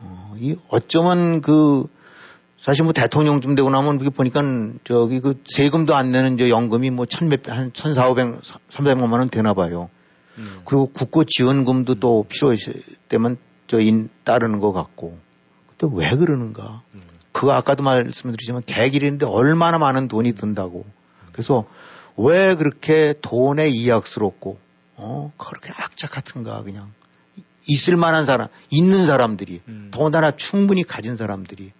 어, 이 어쩌면 그 사실 뭐 대통령쯤 되고 나면 그게 보니까 저기 그 세금도 안 내는 저 연금이 뭐 천 몇 한 천사오백 삼백만 원 되나 봐요. 그리고 국고 지원금도 또 필요할 때만 저 인 따르는 것 같고. 근데 왜 그러는가? 그거 아까도 말씀드리지만 계기인데 얼마나 많은 돈이 든다고. 그래서 왜 그렇게 돈에 이악스럽고 어 그렇게 악착 같은가 그냥. 있을 만한 사람 있는 사람들이 더군다나 충분히 가진 사람들이.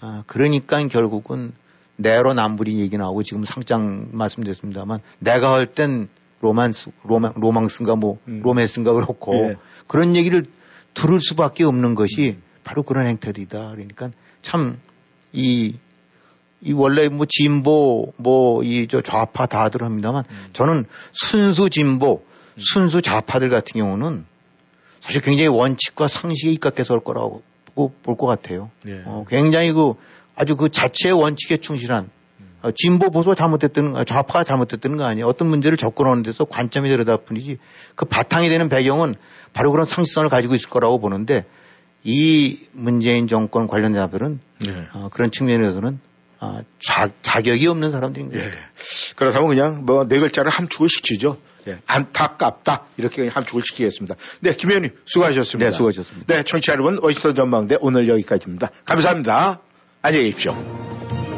아, 그러니까 결국은 내로남불인 얘기 나오고 지금 상장 말씀드렸습니다만 내가 할 땐 로만스, 로망, 로망스인가 뭐 로맨스인가 그렇고 예. 그런 얘기를 들을 수밖에 없는 것이 바로 그런 행태들이다. 그러니까 참 이, 이 원래 뭐 진보 뭐 이 저 좌파 다들 합니다만 저는 순수 진보, 순수 좌파들 같은 경우는 사실 굉장히 원칙과 상식에 입각해서 할 거라고 볼 것 같아요. 예. 어, 굉장히 그 아주 그 자체의 원칙에 충실한 어, 진보 보수가 잘못됐다는 거, 좌파가 잘못됐다는 거 아니에요. 어떤 문제를 접근하는 데서 관점이 다르다 뿐이지 그 바탕이 되는 배경은 바로 그런 상식성을 가지고 있을 거라고 보는데 이 문재인 정권 관련 자들은 예. 어, 그런 측면에서는 아, 자, 자격이 없는 사람들인 거예요. 예. 그렇다면 그냥 뭐 네 글자를 함축을 시키죠. 예. 안타깝다. 이렇게 함축을 시키겠습니다. 네, 김 의원님 수고하셨습니다. 네, 수고하셨습니다. 네, 청취자 여러분, 워싱턴 전망대 오늘 여기까지입니다. 감사합니다. 안녕히 계십시오.